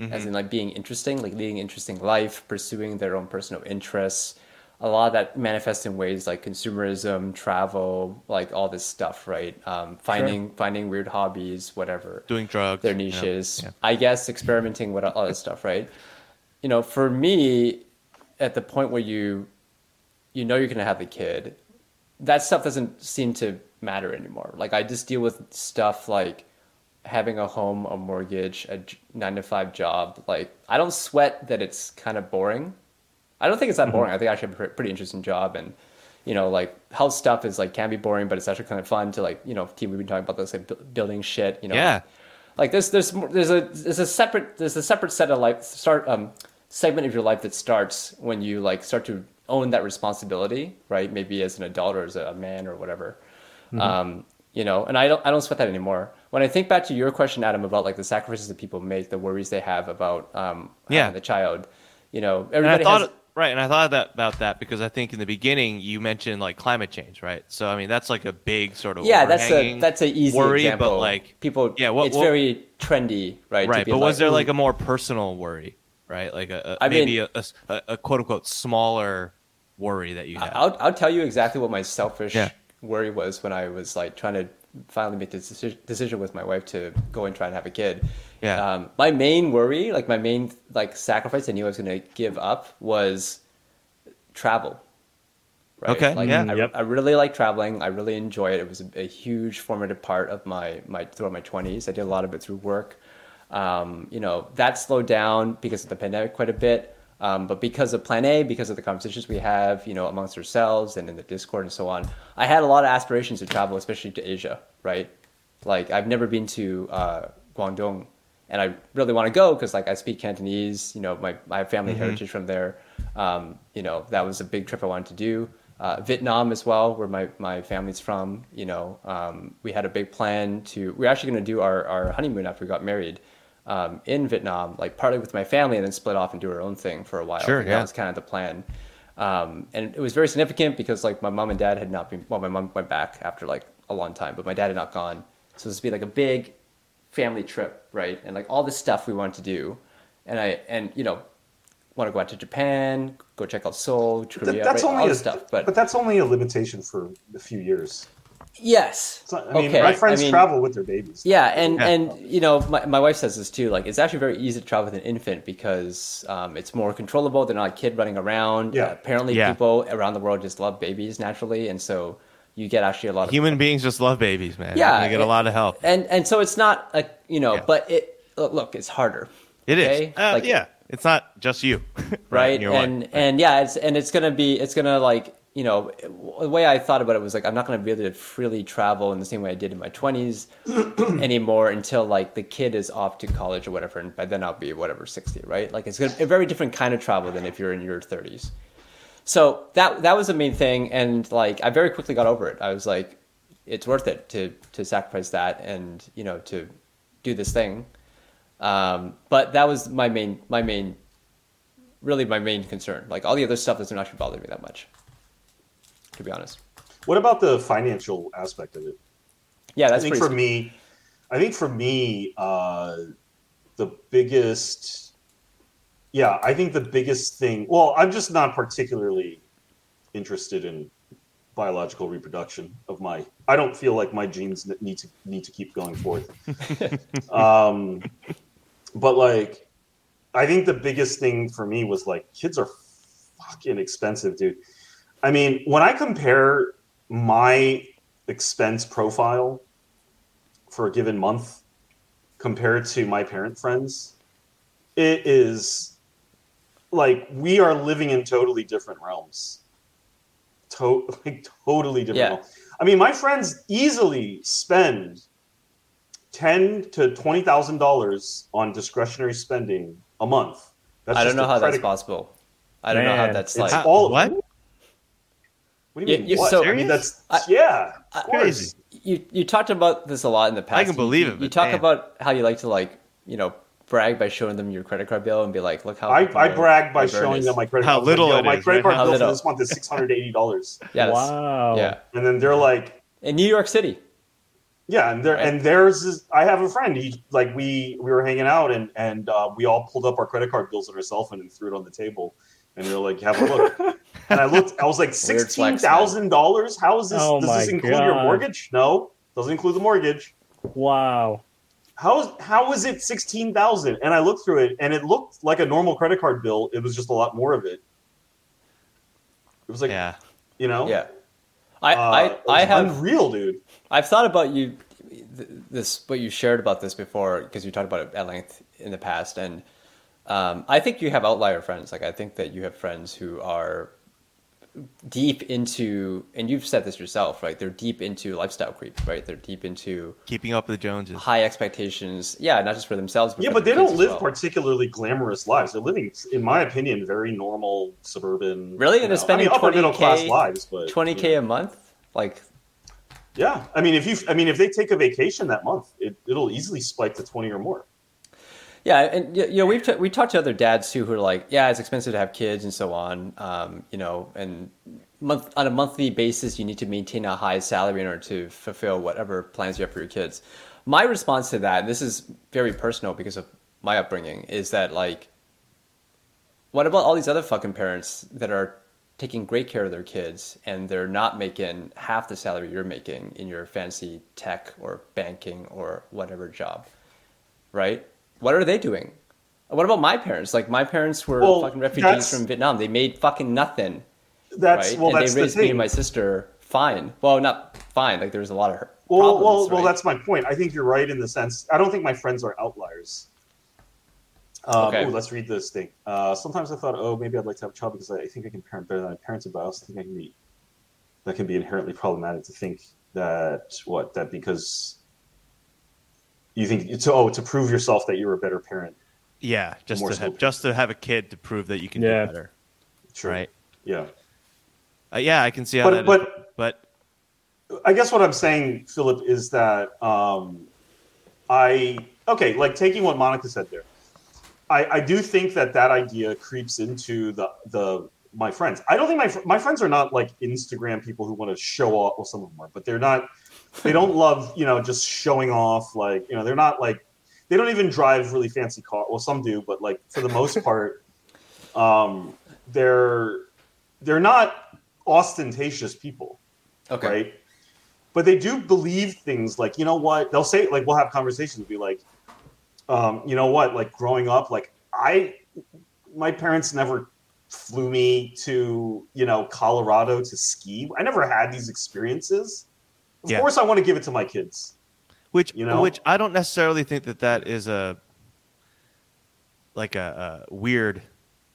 as in like being interesting, like leading an interesting life, pursuing their own personal interests. A lot of that manifests in ways like consumerism, travel, like all this stuff, right? Um, finding finding weird hobbies, whatever doing drugs, their niches. yeah. I guess experimenting with all this stuff, right? You know, for me, at the point where you you know you're gonna have the kid, that stuff doesn't seem to matter anymore. Like I just deal with stuff like having a home, a mortgage, a nine to five job. Like I don't sweat that it's kind of boring. I don't think it's that boring. I think I actually have a pretty interesting job and. You know, like health stuff is like can be boring, but it's actually kind of fun to like you know. Team, we've been talking about this like building shit. You know, Yeah. like there's there's more- there's a there's a separate there's a separate set of life start um segment of your life that starts when you like start to own that responsibility right maybe as an adult or as a man or whatever um you know and i don't i don't sweat that anymore when i think back to your question adam about like the sacrifices that people make the worries they have about um Yeah. the child you know everybody thought has right, and I thought that about that because I think in the beginning you mentioned like climate change, right? So I mean that's like a big sort of yeah that's a that's an easy worry, example but like people yeah, what- it's what- very trendy right right. But was there like a more personal worry, right? Like a, a I maybe mean- a, a, a quote unquote smaller worry that you had. I'll I'll tell you exactly what my selfish Yeah. Worry was when I was like trying to finally make this deci- decision with my wife to go and try and have a kid. Yeah. Um, my main worry, like my main like sacrifice, I knew I was going to give up was travel. Right? Okay, Like, yeah. I, Yep. I really like traveling. I really enjoy it. It was a, a huge formative part of my my throughout my twenties. I did a lot of it through work. Um, you know that slowed down because of the pandemic quite a bit. Um, but because of Plan A, because of the conversations we have, you know, amongst ourselves and in the Discord and so on, I had a lot of aspirations to travel, especially to Asia. Right? Like I've never been to uh, Guangdong, and I really want to go because like I speak Cantonese. You know, my my family heritage from there. Um, you know, that was a big trip I wanted to do. Uh, Vietnam as well, where my, my family's from. You know, um, we had a big plan to. We are actually going to do our, our honeymoon after we got married um, in Vietnam, like partly with my family, and then split off and do our own thing for a while. Sure, yeah. That was kind of the plan. Um, and it was very significant because like my mom and dad had not been. Well, my mom went back after like a long time, but my dad had not gone. So this would be like a big family trip, right? And like all this stuff we wanted to do, and I and you know want to go out to Japan, go check out Seoul, Korea, that's right? only all a, this stuff. But, but that's only a limitation for a few years. Yes, It's not- I mean, Okay, my friends I mean- travel with their babies. Yeah, and Yeah. and you know, my, my wife says this too. Like, it's actually very easy to travel with an infant because um, it's more controllable. They're not a kid running around. Yeah. Uh, apparently, Yeah. people around the world just love babies naturally, and so you get actually a lot of Human beings just love babies, man. Yeah, they get a lot of help. and and so it's not a you know, Yeah. but it look, look, it's harder. It is. okay? Uh, Like- yeah, it's not just you, right and and and yeah it's and it's gonna be it's gonna like you know the way i thought about it was like i'm not gonna be able to freely travel in the same way i did in my 20s anymore until like the kid is off to college or whatever and by then i'll be whatever 60 right? Like it's a very different kind of travel than if you're in your 30s so that that was the main thing and like i very quickly got over it. I was like it's worth it to to sacrifice that and you know to do this thing. Um, but that was my main my main really my main concern. Like all the other stuff doesn't actually bother me that much, to be honest. What about the financial aspect of it? Yeah, that's I think for me, I think for me, uh, the biggest, yeah, I think the biggest thing. Well, I'm just not particularly interested in biological reproduction of my. I don't feel like my genes need to need to keep going forth. um, but like, I think the biggest thing for me was like, kids are fucking expensive, dude. I mean, when I compare my expense profile for a given month compared to my parent friends, it is like we are living in totally different realms. To- like totally different. Yeah. realms. I mean, my friends easily spend ten to twenty thousand dollars on discretionary spending a month. That's I don't know a how that's possible. I don't know how that's It's like. all what? What do you You- mean? you- what? so- I mean, that's I- yeah. I- Crazy. you you talked about this a lot in the past. I can You- believe you, it, You but talk damn. about how you like to like you know brag by showing them your credit card bill and be like, look how I, I brag by showing is. them my credit How card. I was like, little "Yo, it my is, credit right? card How bill for this month is six hundred eighty dollars, Yeah, Wow. yeah. and then they're like, In New York City. yeah, and there Right. and there's this, I have a friend. He like we we were hanging out and and uh, we all pulled up our credit card bills on our cell phone and threw it on the table, and we were like, have a look. and I looked, I was like, Weird flex, sixteen thousand dollars. How is this? Oh does this my include your mortgage? No, doesn't include the mortgage. Wow. How is how is it sixteen thousand? And I looked through it, and it looked like a normal credit card bill. It was just a lot more of it. It was like yeah. you know, Yeah. I uh, I, I was have unreal, dude. I've thought about you, this what you shared about this before because you talked about it at length in the past, and um, I think you have outlier friends. Like I think that you have friends who are deep into, and you've said this yourself, right? They're deep into lifestyle creep, right? They're deep into Keeping up with the Joneses. high expectations. Yeah, not just for themselves, but Yeah, but they don't live well. particularly glamorous lives. They're living, in my opinion, very normal suburban. Really? you And they're spending I mean, upper middle 20K class lives, but Twenty k yeah. a month, like Yeah, I mean, if you, I mean, if they take a vacation that month, it, it'll easily spike to twenty or more. Yeah, and you know we've t- we talked to other dads too who are like, yeah, it's expensive to have kids and so on. Um, you know, and month on a monthly basis, you need to maintain a high salary in order to fulfill whatever plans you have for your kids. My response to that, and this is very personal because of my upbringing, is that like, what about all these other fucking parents that are taking great care of their kids and they're not making half the salary you're making in your fancy tech or banking or whatever job, right? What are they doing? What about my parents? Like my parents were Well, fucking refugees from Vietnam. They made fucking nothing, That's right? well, and that's they the raised me and my sister fine. Well, not fine. Like there was a lot of her well, problems. well, right? well, that's my point. I think you're right in the sense. I don't think my friends are outliers. Um, Okay. ooh, let's read this thing. Uh, sometimes I thought, oh, maybe I'd like to have a child because I think I can parent better than I parented, but I also think I can be. That can be inherently problematic to think that what that because you think to oh to prove yourself that you're a better parent. Yeah, just More to have, just to have a kid to prove that you can Yeah. do better, Sure. right? Yeah. Uh, yeah, I can see how But- that. is. but- but I guess what I'm saying, Philip, is that um, I okay, like taking what Monica said there. I, I do think that that idea creeps into the the my friends. I don't think my my friends are not like Instagram people who want to show off. Well, some of them are, but they're not. They don't love you know just showing off. Like you know they're not like they don't even drive really fancy car. Well, some do, but like for the most part, um, they're they're not ostentatious people Okay. right? But they do believe things like, you know what? They'll say, like, we'll have conversations, be like, um, you know what? Like, growing up, like, I, my parents never flew me to, you know, Colorado to ski. I never had these experiences. Of Yeah. course, I want to give it to my kids. which You know? which I don't necessarily think that that is a like a, a weird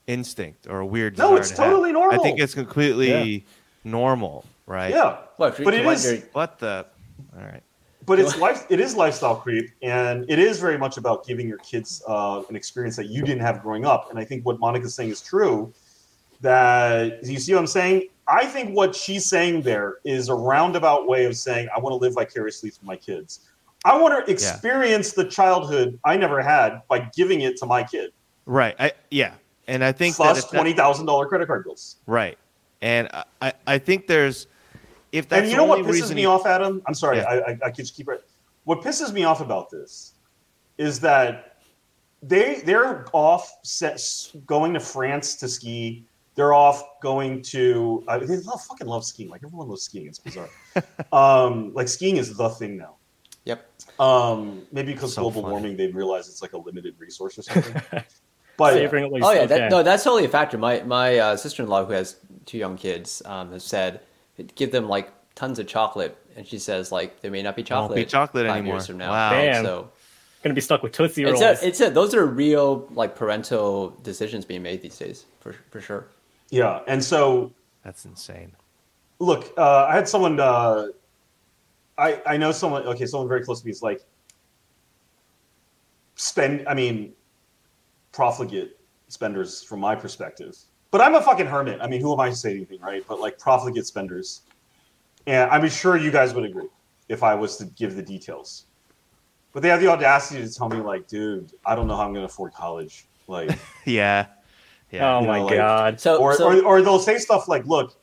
instinct or a weird. No, it's to have. totally normal. I think it's completely normal, right? Yeah. What? But it you is- wonder- What the? All right. but it's life it is lifestyle creep and it is very much about giving your kids uh, an experience that you didn't have growing up and i think what monica's saying is true that you see what i'm saying i think what she's saying there is a roundabout way of saying i want to live vicariously through my kids i want to experience the childhood i never had by giving it to my kid Right. I yeah. And I think plus $20000 credit card bills right. And I- I think there's if that's and you know what pisses reason me off, Adam? I'm sorry, Yeah. I, I, I could just keep it. What pisses me off about this is that they they're off set, going to France to ski. They're off going to. Uh, they love fucking love skiing. Like everyone loves skiing. It's bizarre. um, like skiing is the thing now. Yep. Um, maybe because So global funny. warming, they've realized it's like a limited resource or something. but Savoring. Oh yeah, okay. that, no, that's totally a factor. My my uh, sister in law who has two young kids um, has said give them like tons of chocolate, and she says like there may not be Won't chocolate. be chocolate five anymore. Years from now. Wow. Damn. So Gonna be stuck with Tootsie it's Rolls. a, it's a, those are real like parental decisions being made these days for for sure. Yeah, and so That's insane. look, uh, I had someone. Uh, I I know someone. Okay, someone very close to me is like spend. I mean, profligate spenders from my perspective. But I'm a fucking hermit. I mean, who am I to say anything, right? But like profligate spenders, and I'm sure you guys would agree if I was to give the details. But they have the audacity to tell me, like, dude, I don't know how I'm going to afford college. Like, Yeah. Yeah. oh you my know, like- god. So or, so, or or they'll say stuff like, "Look,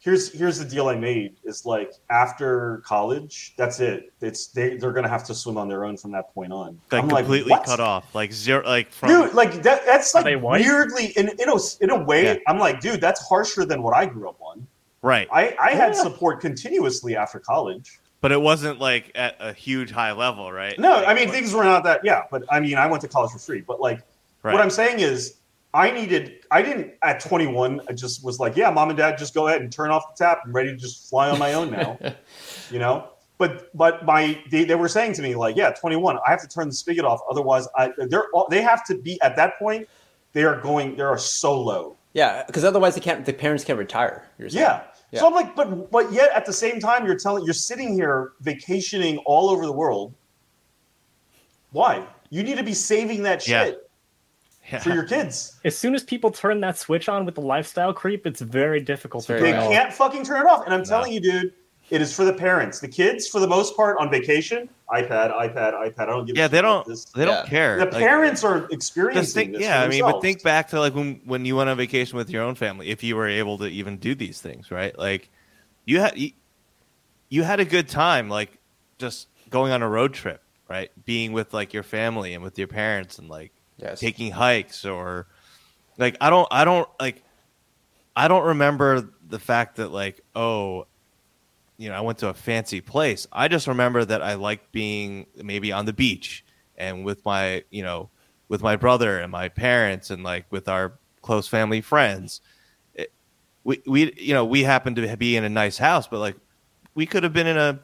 here's here's the deal I made. Is like after college, that's it. It's they they're gonna have to swim on their own from that point on. like I'm completely what? cut off. Like zero like from Dude, like that, that's like weirdly in in a, in a way. Yeah. I'm like, dude, that's harsher than what I grew up on. right. I I had Yeah. support continuously after college. But it wasn't like at a huge high level, right? No, Like, I mean like- things were not that. Yeah, but I mean I went to college for free. But like right. what I'm saying is, I needed. I didn't at 21. I just was like, yeah, mom and dad, just go ahead and turn off the tap. I'm ready to just fly on my own now. you know. But but my they, they were saying to me like, yeah, 21. I have to turn the spigot off. Otherwise, I they're all- they have to be at that point. They are going. They are so low. yeah, because otherwise they can't. The parents can't retire. You're. Yeah. Yeah. So I'm like, but but yet at the same time, you're telling you're sitting here vacationing all over the world. Why? You need to be saving that shit Yeah. For your kids. As soon as people turn that switch on with the lifestyle creep, it's very difficult It's to very They turn bad. off. can't fucking turn it off. And I'm telling you, dude, it is for the parents. The kids, for the most part, on vacation, iPad, iPad, iPad. I don't give. a yeah, shit they about don't This. they don't Yeah. care. The Like, parents are experiencing think this. yeah, for I mean, but think back to like when when you went on vacation with your own family, if you were able to even do these things, right? Like you had you, you had a good time like just going on a road trip, right? Being with like your family and with your parents and like Yes. taking hikes or like I don't I don't like I don't remember the fact that like oh you know I went to a fancy place. I just remember that I liked being maybe on the beach and with my you know with my brother and my parents and like with our close family friends. We we you know we happened to be in a nice house, but like we could have been in a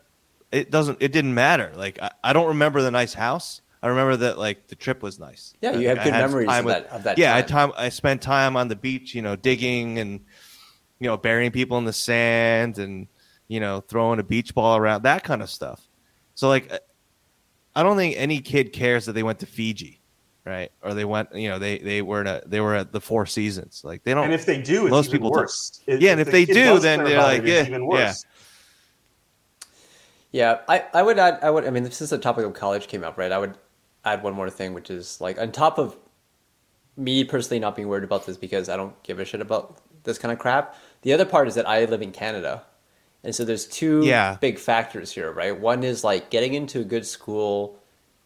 it doesn't it didn't matter. Like I, I don't remember the nice house. I remember that like the trip was nice. Yeah, you have I good had memories time of with- that- of that Yeah, I time. time I spent time on the beach, you know, digging and you know burying people in the sand and you know throwing a beach ball around that kind of stuff. So like, uh, I don't think any kid cares that they went to Fiji, right? Or they went, you know, they they were in a, they were at the Four Seasons. Like they don't. And if they do, it's Most even people do. worse. It- Yeah, and if the they kid do, then they're like, it, yeah, even worse. Yeah, I, I would add I would I mean since the topic of college came up, right? I would add one more thing, which is like on top of me personally not being worried about this because I don't give a shit about this kind of crap. The other part is that I live in Canada, and so there's two Yeah. big factors here, right? One is like getting into a good school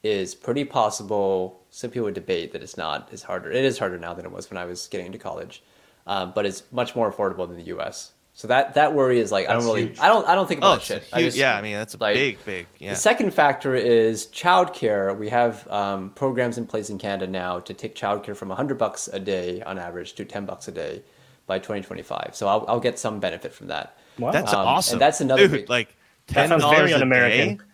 is pretty possible. Some people would debate that it's not. It's harder. It is harder now than it was when I was getting into college, um, but it's much more affordable than the U.S. So that that worry is like I don't really. huge. I don't. I don't think about Oh, that shit. a I huge- just- yeah. I mean, that's a like, big, big. Yeah. the second factor is childcare. We have um, programs in place in Canada now to take childcare from 100 bucks a day on average to 10 bucks a day by 2025. So I'll, I'll get some benefit from that. Wow. That's Um, and awesome. that's another Dude, big- like ten sounds dollars very a un-American. day.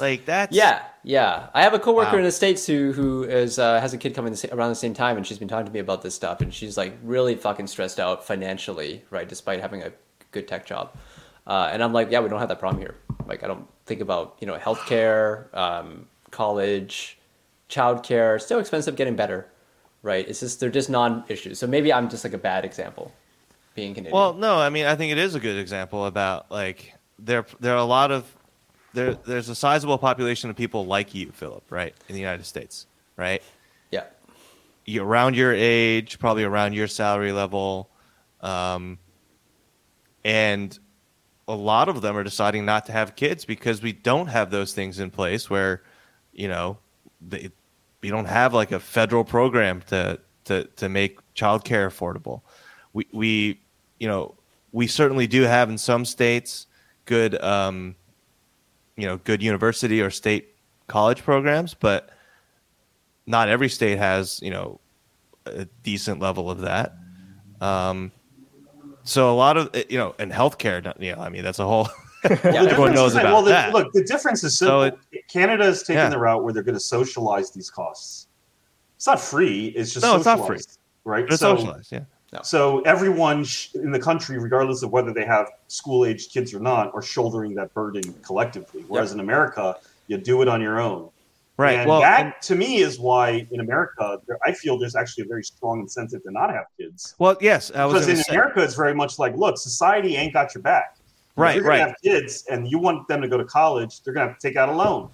Like that's Yeah, yeah. I have a coworker Wow. in the states who who is uh, has a kid coming around the same time, and she's been talking to me about this stuff, and she's like really fucking stressed out financially, right? Despite having a good tech job, uh, and I'm like, yeah, we don't have that problem here. Like, I don't think about you know healthcare, um, college, childcare. Still expensive, getting better, right? It's just they're just non-issues. So maybe I'm just like a bad example, being Canadian. Well, no, I mean, I think it is a good example about like there there are a lot of there there's a sizable population of people like you, Philip, right, in the United States, right? yeah, You around your age, probably around your salary level, um, and a lot of them are deciding not to have kids because we don't have those things in place where, you know, they, we don't have like a federal program to to to make childcare affordable. We we you know we certainly do have in some states good um, you know good university or state college programs, but not every state has you know a decent level of that. Um, so a lot of you know, and healthcare, you know, I mean, that's a whole. yeah. Everyone knows Difference is that- about well, the, that. Look, the difference is So simple. Canada is taking Yeah. the route where they're going to socialize these costs. It's not free. It's just No, it's not free. socialized, right? But it's so, socialized, yeah. So everyone in the country, regardless of whether they have school-aged kids or not, are shouldering that burden collectively. Whereas in America, you do it on your own. Right. And well, that and- to me is why in America, I feel there's actually a very strong incentive to not have kids. well, yes, I was Because in say. America, it's very much like, look, society ain't got your back. If Right, you're gonna right. Have kids, and you want them to go to college, they're gonna have to take out a loan.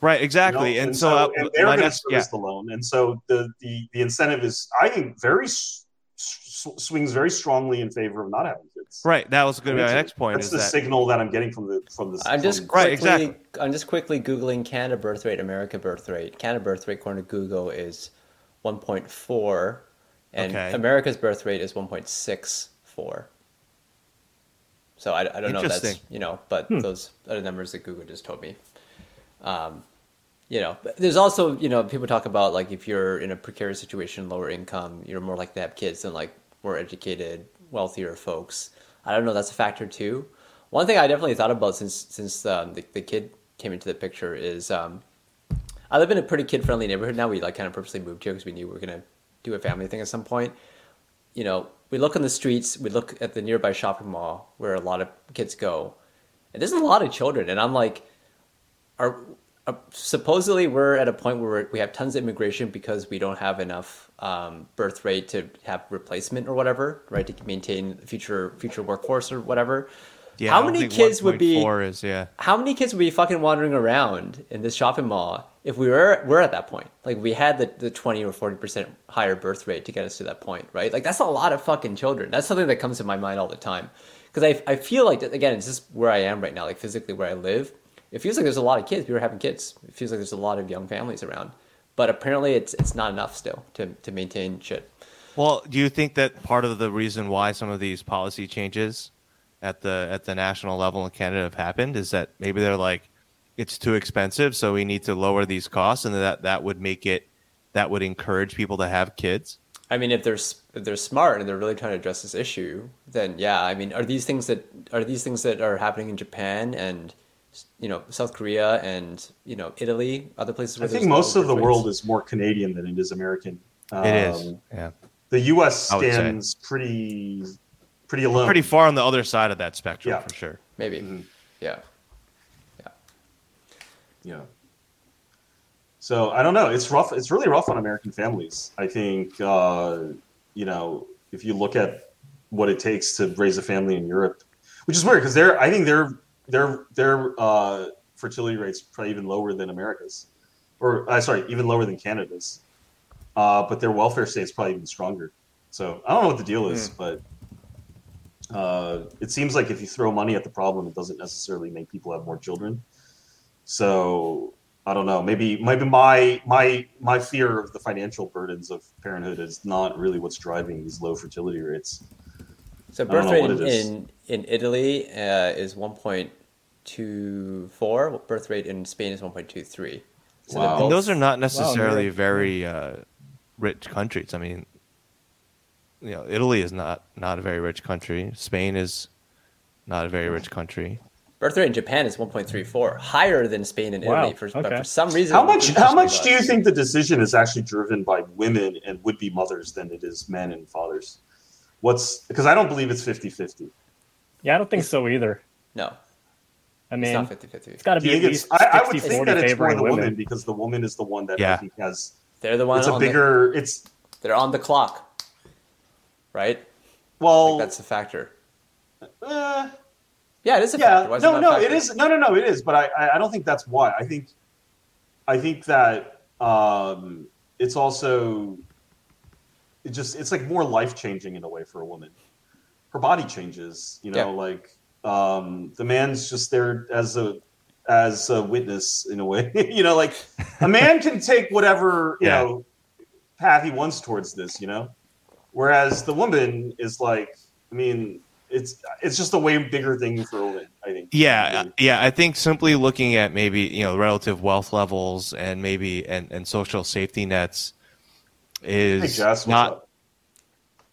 Right, you exactly. know? and, so, uh, and they're going to service yeah, the loan, and so the, the the incentive is, I think, very s- s- swings very strongly in favor of not having kids. right. That was going to be my next point. That's Is the that signal that I'm getting from the from the. I'm just from- Right, quickly, exactly. I'm just quickly googling Canada birth rate, America birth rate. Canada birth rate, according to Google, is 1.4, and Okay. America's birth rate is 1.64. So I, I don't know if that's you know, but those are the numbers that Google just told me. Um, you know, but there's also you know people talk about like if you're in a precarious situation, lower income, you're more likely to have kids than like more educated, wealthier folks. I don't know. That's a factor too. One thing I definitely thought about since since um, the, the kid came into the picture is um, I live in a pretty kid friendly neighborhood now. We like kind of purposely moved here because we knew we were gonna do a family thing at some point. You know, we look on the streets, we look at the nearby shopping mall where a lot of kids go, and there's a lot of children, and I'm like, are uh, supposedly we're at a point where we have tons of immigration because we don't have enough um, birth rate to have replacement or whatever, right? To maintain future future workforce or whatever. yeah, How many kids would be 1.4 Is yeah. how many kids would be fucking wandering around in this shopping mall if we were we're at that point? Like we had the, the twenty or forty percent higher birth rate to get us to that point, right? Like that's a lot of fucking children. That's something that comes to my mind all the time because I I feel like that, again, it's just where I am right now, like physically where I live. It feels like there's a lot of kids. People are having kids. It feels like there's a lot of young families around, but apparently it's it's not enough still to to maintain shit. Well, do you think that part of the reason why some of these policy changes at the at the national level in Canada have happened is that maybe they're like, it's too expensive, so we need to lower these costs, and that that would make it that would encourage people to have kids. I mean, if they're if they're smart and they're really trying to address this issue, then yeah. I mean, are these things that are these things that are happening in Japan and you know South Korea and you know Italy, other places? I think most of the birth world is more Canadian than it is American. Um, It is, yeah, The U.S. I would say. stands pretty pretty alone. pretty far on the other side of that spectrum Yeah. for sure. maybe, Mhm. yeah. Yeah. So I don't know. It's rough. It's really rough on American families. I think uh, you know if you look at what it takes to raise a family in Europe, which is weird because they're I think their their their uh, fertility rates probably even lower than America's, or uh, sorry, even lower than Canada's. Uh, but their welfare state's probably even stronger. So I don't know what the deal is, but uh, it seems like if you throw money at the problem, it doesn't necessarily make people have more children. So I don't know. Maybe maybe my my my fear of the financial burdens of parenthood is not really what's driving these low fertility rates. So birth rate in, in in Italy uh, is one point two four. Birth rate in Spain is one point two three. So Wow. both- And those are not necessarily you're- very uh, rich countries. I mean, you know, Italy is not not a very rich country. Spain is not a very rich country. birth rate in Japan is one point three four, higher than Spain and Wow, Italy. For, But for some reason, How much how much do you think the decision is actually driven by women and would be mothers than it is men and fathers? What's because I don't believe it's 50-50. Yeah, I don't think so either. No, I it's mean, not 50-50. it's got to be at think it's, least I, I would 60 think that it's more the women. woman because the woman is the one that Yeah. Has They're the one. it's a on the- bigger it's they're on the clock, right? well That's a factor. uh, Yeah, it is a yeah factor. Why no no factor? it is no no no it is but I, I I don't think that's why I think I think that um it's also it just it's like more life changing in a way for a woman her body changes you know Yeah. like um the man's just there as a as a witness in a way you know like a man can take whatever you Yeah. know path he wants towards this you know whereas the woman is like i mean it's it's just a way bigger thing for a woman i think Yeah, yeah. I think simply looking at maybe you know relative wealth levels and maybe and, and social safety nets hey is Jess, not up?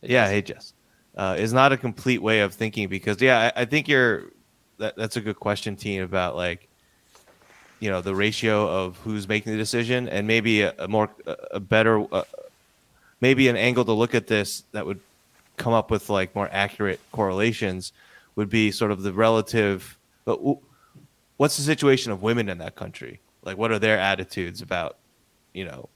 yeah. Hey Jess, uh, is not a complete way of thinking because yeah, I, I think you're that, that's a good question, team about like you know the ratio of who's making the decision and maybe a, a more a, better uh, maybe an angle to look at this that would come up with like more accurate correlations would be sort of the relative but what's the situation of women in that country? Like what are their attitudes about you know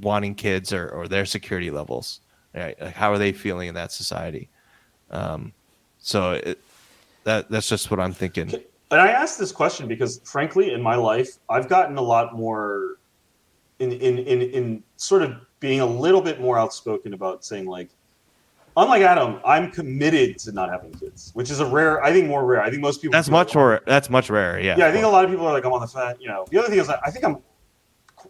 wanting kids or, or their security levels right like how are they feeling in that society um, so it, that that's just what i'm thinking And I ask this question because, frankly, in my life, I've gotten a lot more in in in, in sort of being a little bit more outspoken about saying like, unlike Adam, I'm committed to not having kids, which is a rare. I think more rare. I think most people. that's much like, more that's much rarer yeah Yeah, I think a lot of people are like, I'm on the fence. You know, the other thing is, I think I'm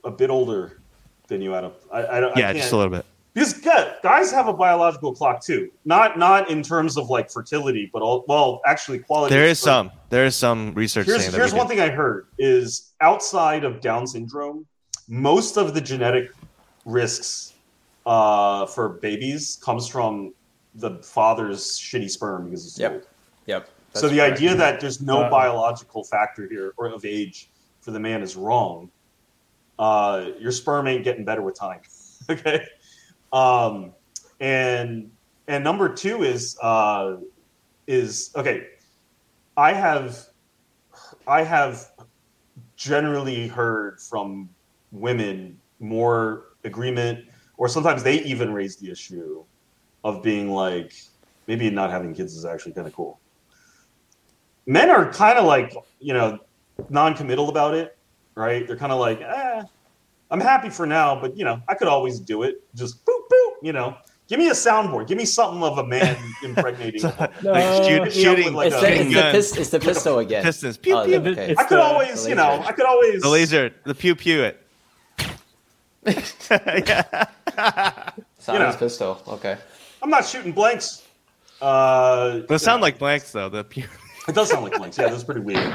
a bit older than you, Adam. I, I don't. I yeah can't- just a little bit because good guys have a biological clock too. Not not in terms of like fertility, but all, well, actually quality. there of some there is some research Here's, saying that here's we one can- thing I heard is outside of Down syndrome, most of the genetic risks uh, for babies comes from the father's shitty sperm because it's Yep. old. Yep. So the correct. idea that there's no Uh, biological factor here or of age for the man is wrong. Uh, your sperm ain't getting better with time. okay. Um, and and number two is uh, is okay. I have I have generally heard from women more agreement, or sometimes they even raise the issue of being like maybe not having kids is actually kind of cool men are kind of like you know non-committal about it right they're kind of like eh, i'm happy for now but you know i could always do it just boop you know give me a soundboard give me something of a man impregnating a. No, like shoot, hit shooting with, like, It's a- the, shooting it's, the gun. it's the pistol again. Pistons. Pew, Oh, pew. okay. I could the- always the you know i could always the laser the pew pew it yeah. Silence you know. pistol. Okay. i'm not shooting blanks uh Those sound like blanks though. The pew. it does sound like blanks yeah that's pretty weird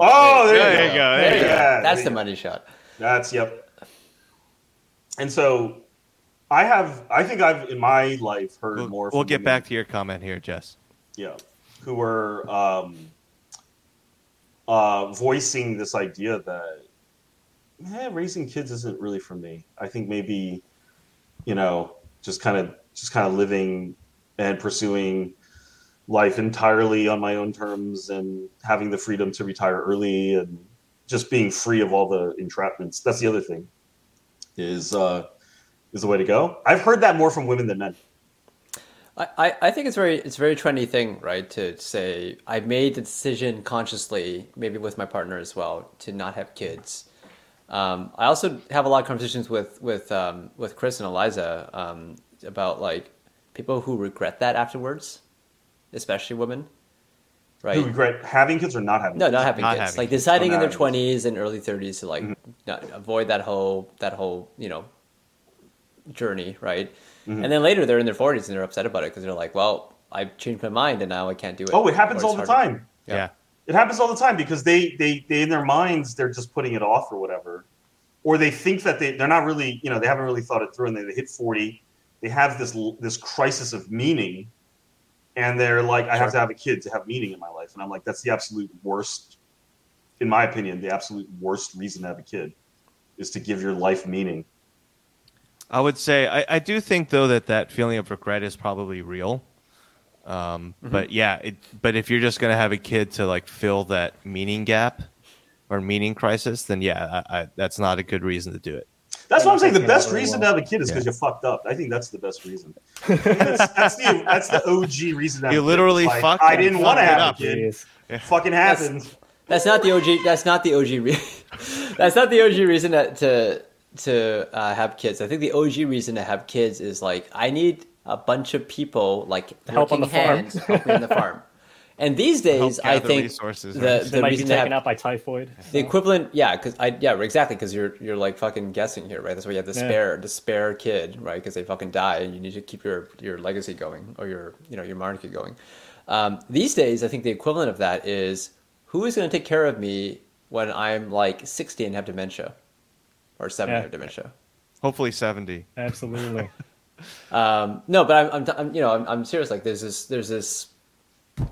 oh there, There you you go, go. There There you you go. go. Yeah, That's there the money shot. That's yep. And so I have I think I've in my life heard We'll, more we'll get back to your comment here, Jess. yeah, who were um uh voicing this idea that eh, raising kids isn't really for me. I think maybe you know, just kind of just kind of living and pursuing life entirely on my own terms and having the freedom to retire early and just being free of all the entrapments. That's the other thing. Is uh is the way to go. I've heard that more from women than men. I, I I think it's very it's a very trendy thing, right? To say I made the decision consciously, maybe with my partner as well, to not have kids. Um, I also have a lot of conversations with with um, with Chris and Eliza um, about like people who regret that afterwards. especially women, right? Who regret having kids or not having No, kids? not having Not kids. having like kids. deciding Not in their twenties and early thirties to like Mm-hmm. not, avoid that whole that whole you know journey, right? Mm-hmm. And then later they're in their forties and they're upset about it because they're like, well, I've changed my mind and now I can't do it. Oh, it happens all the harder. time. Yeah. Yeah. It happens all the time because they, they, they in their minds they're just putting it off or whatever, or they think that they they're not really you know they haven't really thought it through and they, they hit forty, they have this this crisis of meaning, and they're like I have to have a kid to have meaning in my life, and I'm like that's the absolute worst, in my opinion, the absolute worst reason to have a kid, is to give your life meaning. I would say I, I do think though that that feeling of regret is probably real. Um, But yeah, it, but if you're just gonna have a kid to like fill that meaning gap or meaning crisis, then yeah, I, I, that's not a good reason to do it. That's what I'm saying. The best reason to have a kid is because you fucked up. I think that's the best reason. that's, that's the that's the OG reason. To You literally Like, fucked I didn't want to have up. a kid. Jeez. Fucking happened. That's not the OG. That's not the OG. Re- that's not the OG reason to to, to uh, have kids. I think the OG reason to have kids is like I need a bunch of people like Help on working the farm. hands help me on the farm. And these days, I think resources, the, right? The might be reason to taken have out by typhoid. the equivalent, yeah, because I yeah exactly because you're you're like fucking guessing here, right? That's why you have the Yeah. spare the spare kid, right? Because they fucking die, and you need to keep your your legacy going or your you know your monarchy going. Um, these days, I think the equivalent of that is who is going to take care of me when I'm like 60 and have dementia, or 70 Yeah. and dementia. Hopefully seventy. Absolutely. Um, no, but I'm, I'm, I'm you know I'm, I'm serious. Like there's this there's this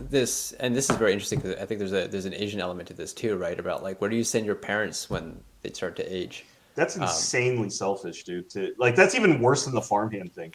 this and this is very interesting because I think there's a there's an Asian element to this too, right? About like where do you send your parents when they start to age? That's Um, insanely selfish, dude. To like, that's even worse than the farmhand thing.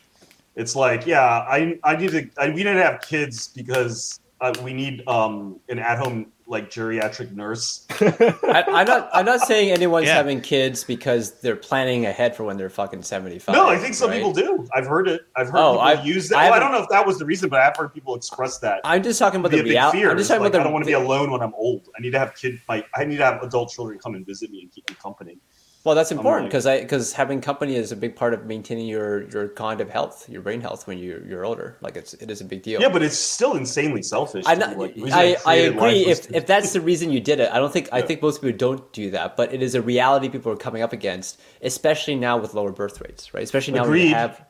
It's like, yeah, I I need to. I, we need to have kids because uh, we need um an at home like geriatric nurse. I, I'm not. I'm not saying anyone's Yeah. having kids because they're planning ahead for when they're fucking seventy five. no, I think some right? people do. I've heard it. I've heard Oh, people I've- use that. I well, I don't know if that was the reason, but I've heard people express that. I'm just talking about the reality. fear. I'm just talking like, about the. I don't want to be alone when I'm old. I need to have kid. My I need to have adult children come and visit me and keep me company. Well, that's important like- because I because having company is a big part of maintaining your your cognitive health, your brain health when you you're older. Like it's it is a big deal. Yeah, but it's still insanely selfish. I, not, like, I, I agree if, if that's the reason you did it. I don't think I think most people don't do that, but it is a reality people are coming up against, especially now with lower birth rates, right? Especially now Agreed. you have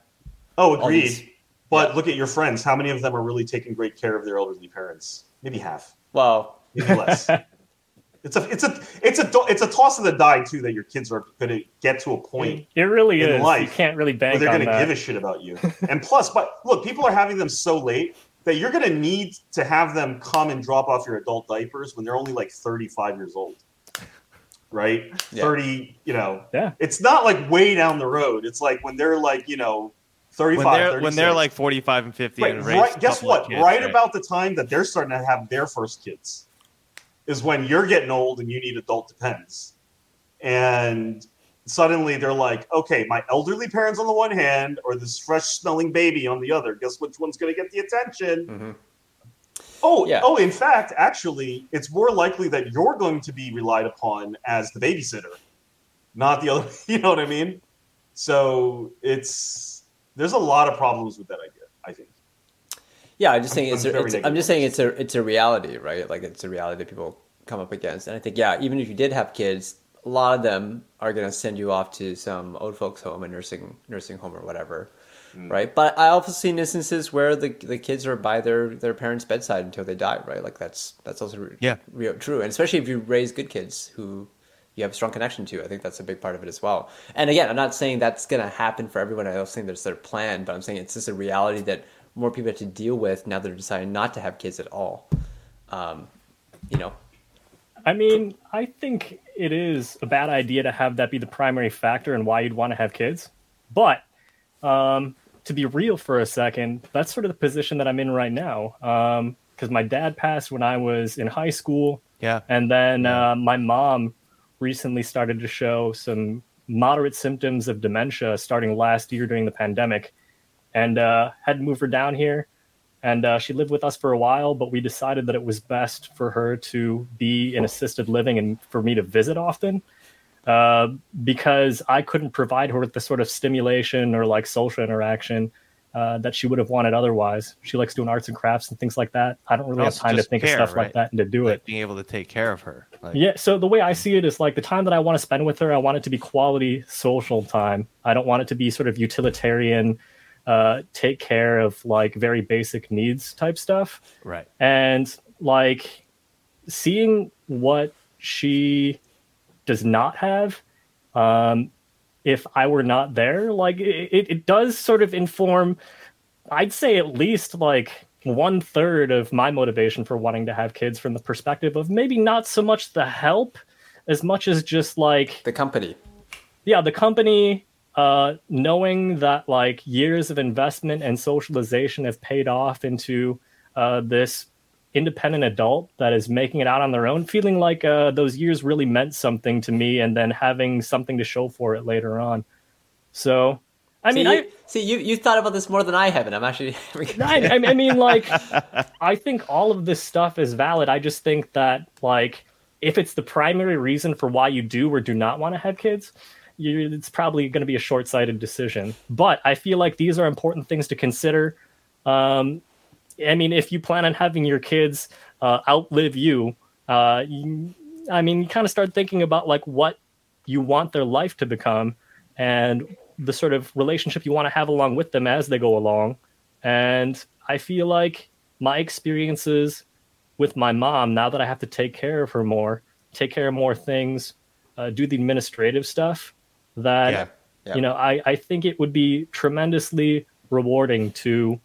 Oh, agreed. these- but yeah. look at your friends. How many of them are really taking great care of their elderly parents? Maybe half, well, maybe less. it's a it's a it's a it's a toss of the die too that your kids are going to get to a point It really in is. life you can't really where bank they're going to give a shit about you. and plus, but look, people are having them so late that you're going to need to have them come and drop off your adult diapers when they're only like 35 years old. Right? Yeah. 30, you know. Yeah. It's not like way down the road. It's like when they're like, you know, 35, When they're when they're like forty five and fifty Right, and right. Guess what? kids, right, about the time that they're starting to have their first kids is when you're getting old and you need adult depends. And suddenly they're like, okay, my elderly parents on the one hand, or this fresh smelling baby on the other. Guess which one's going to get the attention? Mhm. Oh, Yeah. oh, in fact, actually, it's more likely that you're going to be relied upon as the babysitter, not the other. You know what I mean? So it's there's a lot of problems with that idea. I think. Yeah, I'm just saying I'm it's, a, it's I'm just saying it's a it's a reality, right? Like it's a reality that people come up against, and I think yeah, even if you did have kids, a lot of them are going to send you off to some old folks home, a nursing nursing home or whatever. Mm. Right, but I also seen instances where the the kids are by their their parents' bedside until they die. Right, like that's that's also re- Yeah. real, true, and especially if you raise good kids who you have a strong connection to. I think that's a big part of it as well. And again, I'm not saying that's going to happen for everyone. I don't think that's their plan, but I'm saying it's just a reality that more people have to deal with now that they're deciding not to have kids at all. Um, you know, I mean, I think it is a bad idea to have that be the primary factor in why you'd want to have kids. But um, to be real for a second, that's sort of the position that I'm in right now. Because my dad passed when I was in high school, Yeah. and then uh, my mom recently started to show some moderate symptoms of dementia starting last year during the pandemic, and uh, had to move her down here. And uh, she lived with us for a while, but we decided that it was best for her to be in assisted living and for me to visit often uh, because I couldn't provide her with the sort of stimulation or like social interaction uh, that she would have wanted otherwise. She likes doing arts and crafts and things like that. I don't really have time to think care, of stuff right? like that and to do like it. being able to take care of her. Like, Yeah, so the way I see it is like the time that I want to spend with her, I want it to be quality social time. I don't want it to be sort of utilitarian, uh, take care of like very basic needs type stuff. right. And like seeing what she does not have, um, if I were not there, like it, it, it does sort of inform, I'd say at least like one third of my motivation for wanting to have kids from the perspective of maybe not so much the help as much as just like The company. yeah the company uh knowing that like years of investment and socialization have paid off into uh this independent adult that is making it out on their own feeling like uh those years really meant something to me and then having something to show for it later on so i mean see, I, you, see, you you thought about this more than I have, and I'm actually. I, I mean, like, I think all of this stuff is valid. I just think that, like, if it's the primary reason for why you do or do not want to have kids, you, it's probably going to be a short sighted decision. But I feel like these are important things to consider. Um, I mean, if you plan on having your kids uh, outlive you, uh, you, I mean, you kind of start thinking about like what you want their life to become and the sort of relationship you want to have along with them as they go along. And I feel like my experiences with my mom, now that I have to take care of her more, take care of more things, uh, do the administrative stuff, that, Yeah, yeah. you know, I, I think it would be tremendously rewarding to.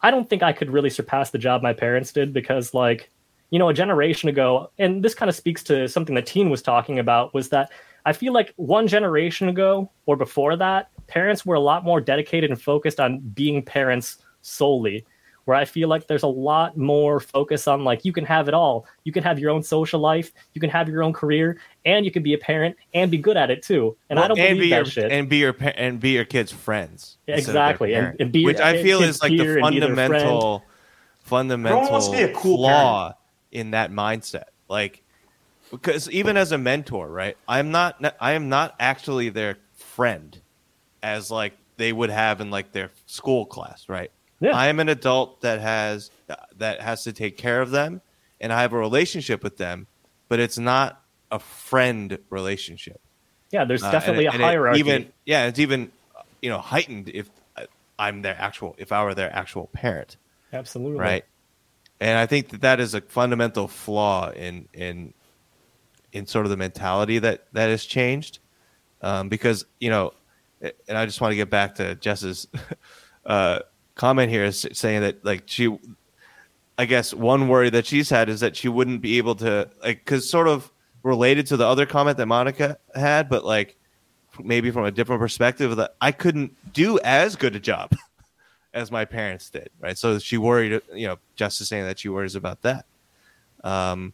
I don't think I could really surpass the job my parents did because, like, you know, a generation ago, and this kind of speaks to something that Teen was talking about, was that I feel like one generation ago or before that, parents were a lot more dedicated and focused on being parents solely. Where I feel like there's a lot more focus on like you can have it all. You can have your own social life, you can have your own career, and you can be a parent and be good at it too. And I don't and believe be that your, shit. and be your and be your kids' friends. instead of their Exactly, and- and be which your I feel kids' is like the and be their fundamental fundamental wants to be a cool flaw in that mindset. Like because even as a mentor, right? I'm not I am not actually their friend as like they would have in like their school class, right? Yeah. I am an adult that has that has to take care of them and I have a relationship with them, but it's not a friend relationship. yeah, there's Uh, definitely and- a and hierarchy. even yeah, it's even you know heightened if uh, I'm their actual if I were their actual parent, Absolutely. right? And I think that that is a fundamental flaw in in in sort of the mentality that that has changed, um, because you know, and I just want to get back to Jess's uh, comment here, is saying that like she, I guess one worry that she's had is that she wouldn't be able to like because sort of related to the other comment that Monica had, but like maybe from a different perspective that I couldn't do as good a job as my parents did, right? So she worried, you know, is saying that she worries about that. Um,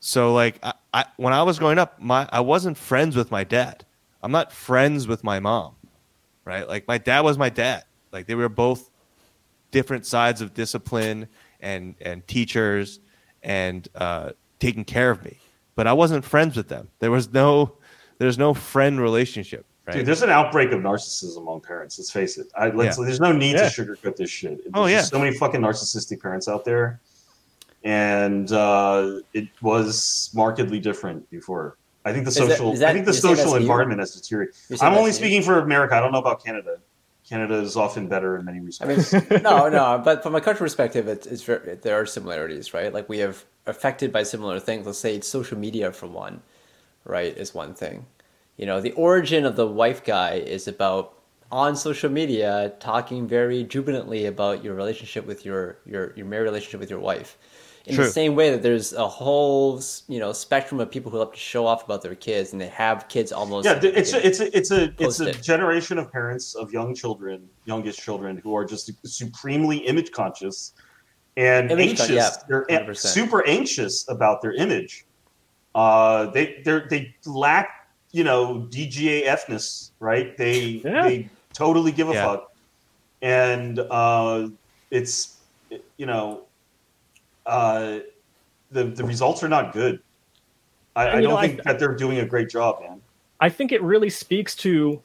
so like I, I when I was growing up, my I wasn't friends with my dad. I'm not friends with my mom, right? Like my dad was my dad. Like they were both different sides of discipline and and teachers and uh, taking care of me. But I wasn't friends with them. There was no there's no friend relationship. Right? Dude, there's an outbreak of narcissism among parents. Let's face it. I, let's, Yeah. There's no need Yeah. to sugarcoat this shit. There's Oh, yeah. so many fucking narcissistic parents out there, and uh, it was markedly different before. I think the Is that- social. is that- I think the social that's you? environment has deteriorated. I'm only that's you? speaking for America. I don't know about Canada. Canada is often better in many I respects. mean, no, no, but from a cultural perspective, it's, it's very, there are similarities, right? Like we have affected by similar things. Let's say it's social media for one, right? Is one thing. You know, the origin of the wife guy is about on social media talking very jubilantly about your relationship with your your your married relationship with your wife. In True. the same way that there's a whole you know spectrum of people who love to show off about their kids and they have kids almost yeah, it's a, it's a it's a it's Post a it. generation of parents of young children, youngest children, who are just supremely image conscious and Image con- anxious. yeah, they're 100%. super anxious about their image. Uh, they they they lack you know DGAFness, right? They Yeah. they totally give a Yeah. fuck, and uh, it's you know uh, the the results are not good. I, And, I don't know, I- think that they're doing a great job, man. I think it really speaks to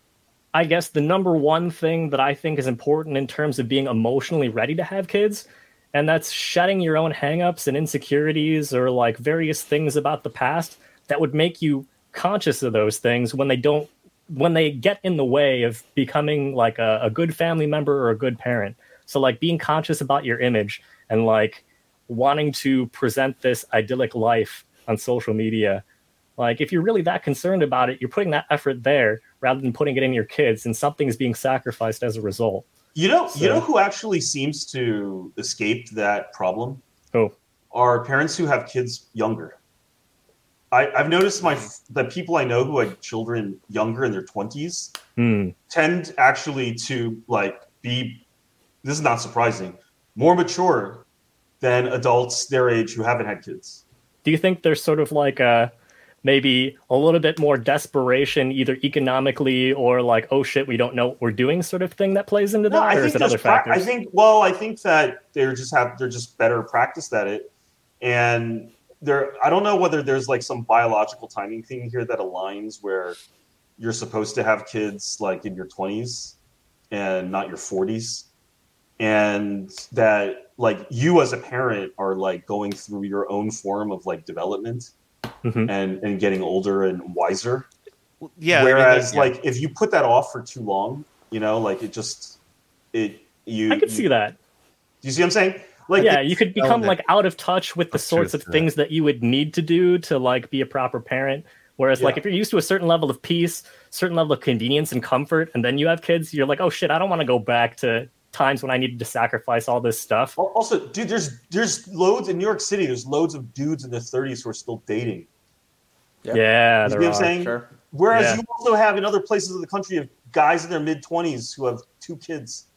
I guess the number one thing that I think is important in terms of being emotionally ready to have kids, and that's shedding your own hangups and insecurities or like various things about the past that would make you conscious of those things when they don't when they get in the way of becoming like a, a good family member or a good parent. So like being conscious about your image and like wanting to present this idyllic life on social media. Like if you're really that concerned about it, you're putting that effort there rather than putting it in your kids and something's being sacrificed as a result. You know, So- you know who actually seems to escape that problem Oh, are parents who have kids younger. I, I've noticed my the people I know who had children younger in their twenties hmm. tend actually to like be. This is not surprising. More mature than adults their age who haven't had kids. Do you think there's sort of like a maybe a little bit more desperation, either economically or like, oh shit, we don't know what we're doing sort of thing that plays into No, that? I or think is it other factors? I think well, I think that they're just have they're just better practiced at it, and there. I don't know whether there's like some biological timing thing here that aligns where you're supposed to have kids like in your 20s and not your 40s, and that like you as a parent are like going through your own form of like development Mhm. and and getting older and wiser. Yeah. I mean, Whereas, yeah. like, if you put that off for too long, you know, like it just it you. I could you- see that. Do you see what I'm saying? Like, yeah, you could become like out of touch with the of sorts truth of to things that you would need to do to like be a proper parent. Whereas like if you're used to a certain level of peace, certain level of convenience and comfort, and then you have kids, you're like, oh shit, I don't want to go back to times when I needed to sacrifice all this stuff. Also, dude, there's there's loads in New York City. There's loads of dudes in their 30s who are still dating. Yeah. Yeah, You see there what I'm saying? Sure. Whereas Yeah. you also have in other places of the country of guys in their mid 20s who have two kids.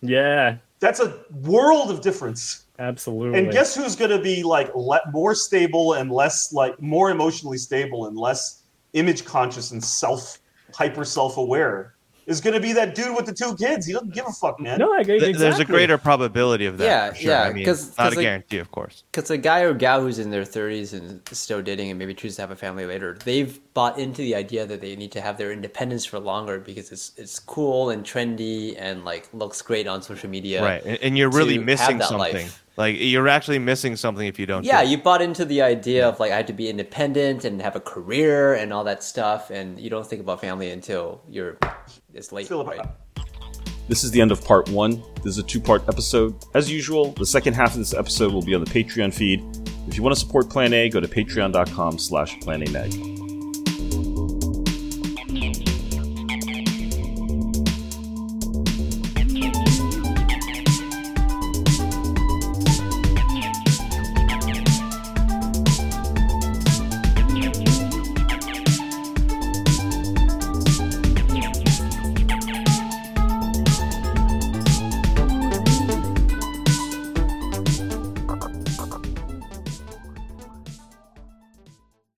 Yeah, That's a world of difference. absolutely. And guess who's going to be like le- more stable and less like more emotionally stable and less image conscious and self hyper self aware is going to be that dude with the two kids. He doesn't give a fuck, man. no, I agree. Th- there's a greater probability of that. Yeah, sure. yeah, I mean, 'cause- not 'cause, a like- guarantee, of course. Because a guy or gal who's in their 30s and still dating and maybe chooses to have a family later, they've bought into the idea that they need to have their independence for longer because it's it's cool and trendy and like looks great on social media. Right, and, and you're really missing that something. life. Like you're actually missing something if you don't. Yeah, do you bought into the idea of like I had to be independent and have a career and all that stuff, and you don't think about family until you're it's late. Philip, right? This is the end of part one. This is a two part episode. As usual, the second half of this episode will be on the Patreon feed. If you want to support Plan A, go to patreon.com slash plananeg.